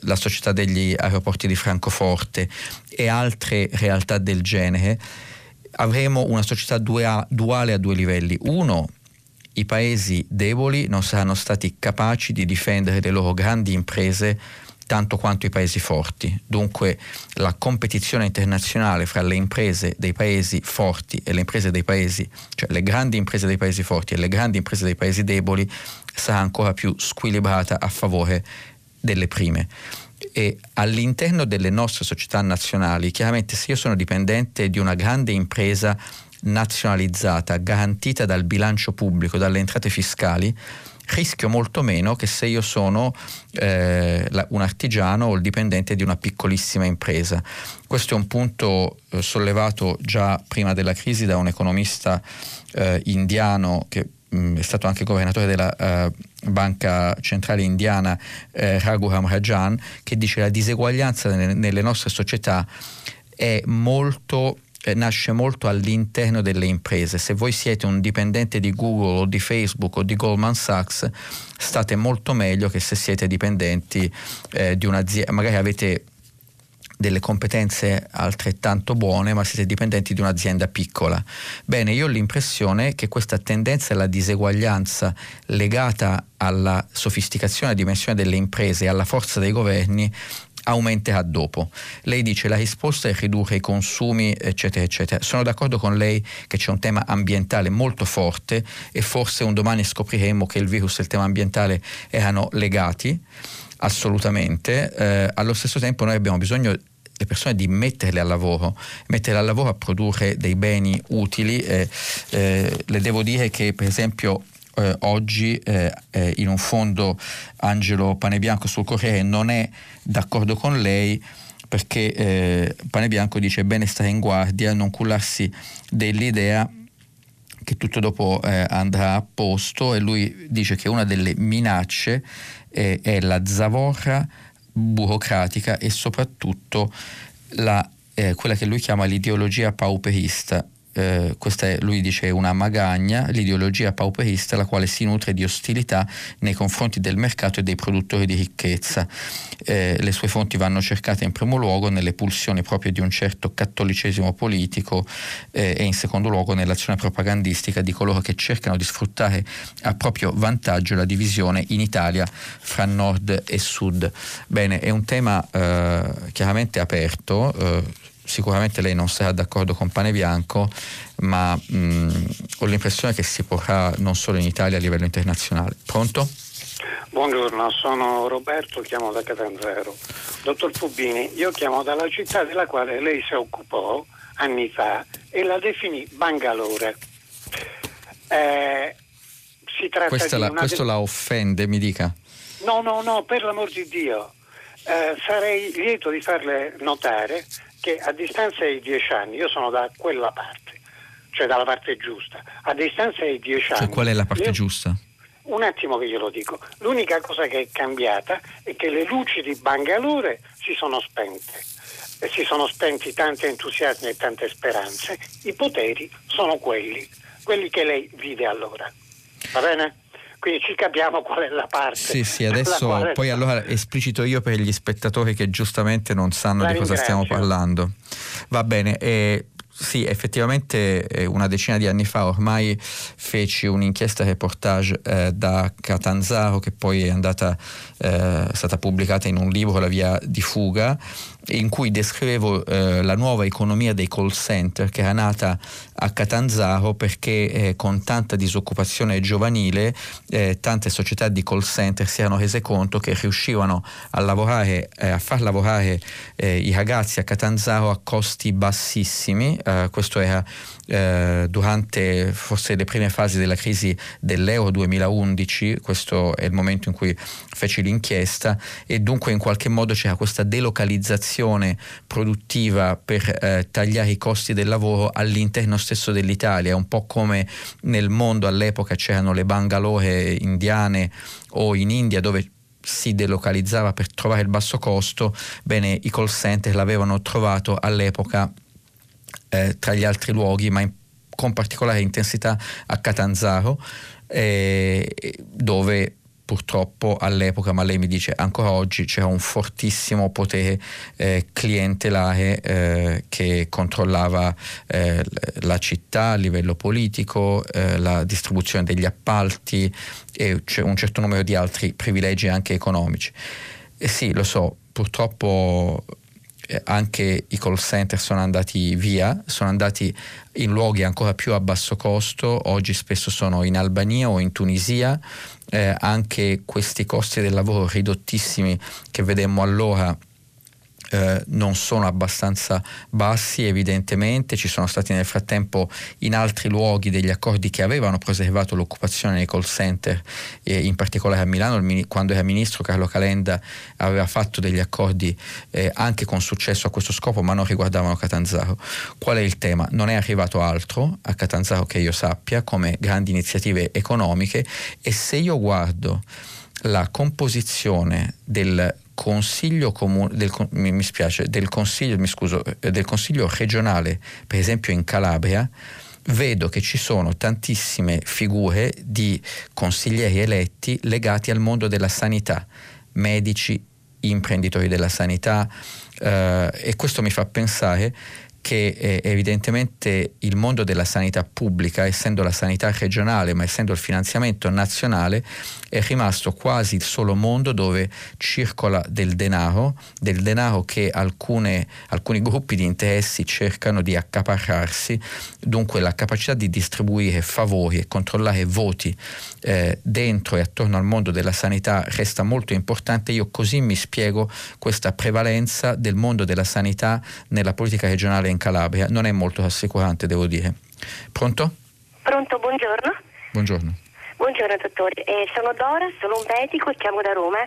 la società degli aeroporti di Francoforte e altre realtà del genere, avremo una società duale a due livelli. Uno, i paesi deboli non saranno stati capaci di difendere le loro grandi imprese tanto quanto i paesi forti. Dunque la competizione internazionale fra le imprese dei paesi forti e le imprese dei paesi, cioè le grandi imprese dei paesi forti e le grandi imprese dei paesi deboli, sarà ancora più squilibrata a favore delle prime. E all'interno delle nostre società nazionali, chiaramente se io sono dipendente di una grande impresa nazionalizzata, garantita dal bilancio pubblico, dalle entrate fiscali, rischio molto meno che se io sono eh, la, un artigiano o il dipendente di una piccolissima impresa. Questo è un punto eh, sollevato già prima della crisi da un economista eh, indiano che mh, è stato anche governatore della eh, Banca Centrale Indiana, eh, Raghuram Rajan, che dice che la diseguaglianza nelle, nelle nostre società è molto nasce molto all'interno delle imprese. Se voi siete un dipendente di Google o di Facebook o di Goldman Sachs, state molto meglio che se siete dipendenti eh, di un'azienda, magari avete delle competenze altrettanto buone, ma siete dipendenti di un'azienda piccola. Bene, io ho l'impressione che questa tendenza alla diseguaglianza legata alla sofisticazione e dimensione delle imprese e alla forza dei governi aumenterà dopo. Lei dice la risposta è ridurre i consumi, eccetera, eccetera. Sono d'accordo con lei che c'è un tema ambientale molto forte e forse un domani scopriremo che il virus e il tema ambientale erano legati, assolutamente. Eh, allo stesso tempo noi abbiamo bisogno le persone di metterle al lavoro, metterle al lavoro a produrre dei beni utili. Eh, eh, le devo dire che per esempio eh, oggi eh, eh, in un fondo Angelo Panebianco sul Corriere non è d'accordo con lei perché eh, Panebianco dice bene stare in guardia, non cullarsi dell'idea che tutto dopo eh, andrà a posto. E lui dice che una delle minacce eh, è la zavorra burocratica e soprattutto la, quella che lui chiama l'ideologia pauperista eh, questa è, lui dice, una magagna, l'ideologia pauperista, la quale si nutre di ostilità nei confronti del mercato e dei produttori di ricchezza. Eh, le sue fonti vanno cercate in primo luogo nelle pulsioni proprio di un certo cattolicesimo politico eh, e in secondo luogo nell'azione propagandistica di coloro che cercano di sfruttare a proprio vantaggio la divisione in Italia fra nord e sud. Bene, è un tema eh, chiaramente aperto eh, sicuramente lei non sarà d'accordo con Pane Bianco, ma mh, ho l'impressione che si porrà non solo in Italia a livello internazionale. Pronto? Buongiorno, sono Roberto, chiamo da Catanzaro. Dottor Fubini, io chiamo dalla città della quale lei si occupò anni fa e la definì Bangalore. Eh, si tratta la, questo de... la offende, mi dica. No, no, no, per l'amor di Dio. Eh, sarei lieto di farle notare che a distanza di dieci anni, io sono da quella parte, cioè dalla parte giusta, a distanza di dieci cioè, anni... Qual è la parte io, giusta? Un attimo che glielo dico. L'unica cosa che è cambiata è che le luci di Bangalore si sono spente. E si sono spenti tanti entusiasmi e tante speranze. I poteri sono quelli, quelli che lei vide allora. Va bene? Quindi ci capiamo qual è la parte. Sì, sì, adesso poi allora esplicito io per gli spettatori che giustamente non sanno la di cosa stiamo parlando. Va bene, eh, sì, effettivamente eh, una decina di anni fa ormai feci un'inchiesta reportage eh, da Catanzaro che poi è andata, eh, è stata pubblicata in un libro, La via di fuga, in cui descrivevo eh, la nuova economia dei call center che era nata a Catanzaro perché eh, con tanta disoccupazione giovanile eh, tante società di call center si erano rese conto che riuscivano a lavorare, eh, a far lavorare eh, i ragazzi a Catanzaro a costi bassissimi, eh, questo era durante forse le prime fasi della crisi dell'Euro 2011, questo è il momento in cui feci l'inchiesta e dunque in qualche modo c'era questa delocalizzazione azione produttiva per eh, tagliare i costi del lavoro all'interno stesso dell'Italia, un po' come nel mondo all'epoca c'erano le bangalore indiane o in India dove si delocalizzava per trovare il basso costo, bene i call center l'avevano trovato all'epoca eh, tra gli altri luoghi, ma in, con particolare intensità a Catanzaro, eh, dove purtroppo all'epoca, ma lei mi dice ancora oggi c'era un fortissimo potere eh, clientelare eh, che controllava eh, la città a livello politico, eh, la distribuzione degli appalti e un certo numero di altri privilegi anche economici. E sì, lo so, purtroppo eh, anche i call center sono andati via, sono andati in luoghi ancora più a basso costo, oggi spesso sono in Albania o in Tunisia, eh, anche questi costi del lavoro ridottissimi che vedemmo allora eh, non sono abbastanza bassi evidentemente, ci sono stati nel frattempo in altri luoghi degli accordi che avevano preservato l'occupazione nei call center, eh, in particolare a Milano il, quando era ministro Carlo Calenda aveva fatto degli accordi eh, anche con successo a questo scopo ma non riguardavano Catanzaro. Qual è il tema? Non è arrivato altro a Catanzaro che io sappia come grandi iniziative economiche e se io guardo la composizione del consiglio comune, del, mi, mi, spiace, del consiglio, mi scuso, eh, del consiglio regionale, per esempio in Calabria, vedo che ci sono tantissime figure di consiglieri eletti legati al mondo della sanità, medici, imprenditori della sanità, eh, e questo mi fa pensare che eh, evidentemente il mondo della sanità pubblica, essendo la sanità regionale ma essendo il finanziamento nazionale, è rimasto quasi il solo mondo dove circola del denaro, del denaro che alcune, alcuni gruppi di interessi cercano di accaparrarsi, dunque la capacità di distribuire favori e controllare voti eh, dentro e attorno al mondo della sanità resta molto importante. Io così mi spiego questa prevalenza del mondo della sanità nella politica regionale in Calabria non è molto rassicurante, devo dire. Pronto? Pronto, buongiorno. Buongiorno. Buongiorno dottore, eh, sono Dora, sono un medico e chiamo da Roma.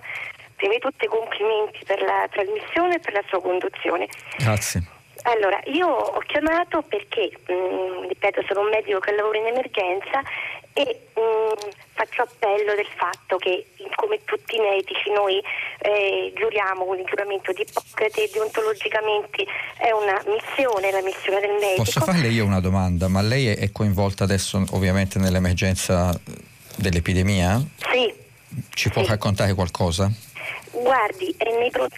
Prima di tutto i complimenti per la trasmissione e per la sua conduzione. Grazie. Allora, io ho chiamato perché, mh, mm, ripeto, sono un medico che lavora in emergenza e mh, mm, faccio appello del fatto che, come tutti i medici, noi eh, giuriamo con il giuramento di Ippocrate e deontologicamente è una missione, la missione del medico. Posso farle io una domanda? Ma lei è coinvolta adesso ovviamente nell'emergenza dell'epidemia? Sì. Ci può sì. raccontare qualcosa? Guardi,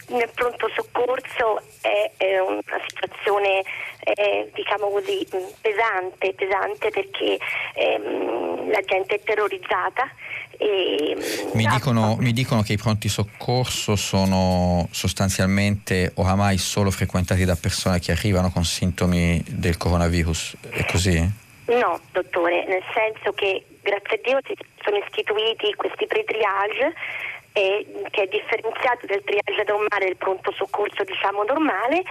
nel pronto soccorso è, una situazione eh, diciamo così pesante, pesante perché ehm, la gente è terrorizzata E, mi, dicono, mi, dicono, che i pronti soccorso sono sostanzialmente oramai solo frequentati da persone che arrivano con sintomi del coronavirus, è così? No, dottore, nel senso che grazie a Dio si sono istituiti questi pre-triage eh, che è differenziato dal triage normale del pronto soccorso diciamo normale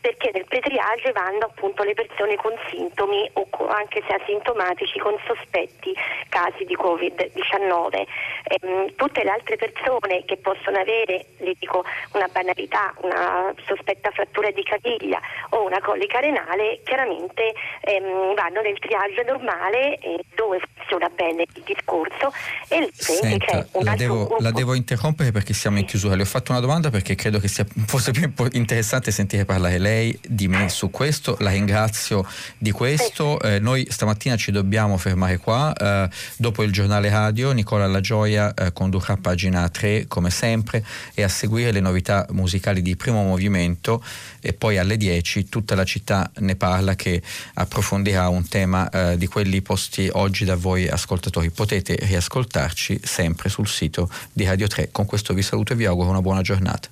perché nel pretriage vanno appunto le persone con sintomi o anche se asintomatici con sospetti casi di Covid-19. Ehm, tutte le altre persone che possono avere, le dico, una banalità, una sospetta frattura di caviglia o una colica renale, chiaramente ehm, vanno nel triage normale eh, dove funziona bene il discorso e Senta, la devo, la devo interrompere perché siamo in chiusura. Le ho fatto una domanda perché credo che sia forse più interessante sentire parlare lei lei di me su questo, la ringrazio di questo. Eh, noi stamattina ci dobbiamo fermare qua, eh, dopo il giornale radio Nicola La Gioia eh, condurrà pagina 3 come sempre e a seguire le novità musicali di primo movimento e poi alle 10 tutta la città ne parla che approfondirà un tema eh, di quelli posti oggi da voi ascoltatori. Potete riascoltarci sempre sul sito di Radio 3. Con questo vi saluto e vi auguro una buona giornata.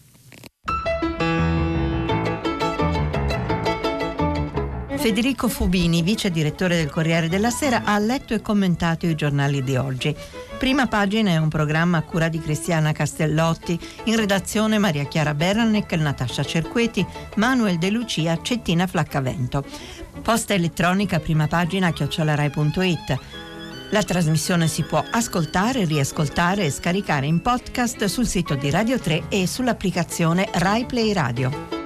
Federico Fubini, vice direttore del Corriere della Sera, ha letto e commentato i giornali di oggi. Prima pagina è un programma a cura di Cristiana Castellotti, in redazione Maria Chiara Beranec, Natascia Cerqueti, Manuel De Lucia, Cettina Flaccavento. Posta elettronica prima pagina chiocciolarai.it. La trasmissione si può ascoltare, riascoltare e scaricare in podcast sul sito di Radio 3 e sull'applicazione Rai Play Radio.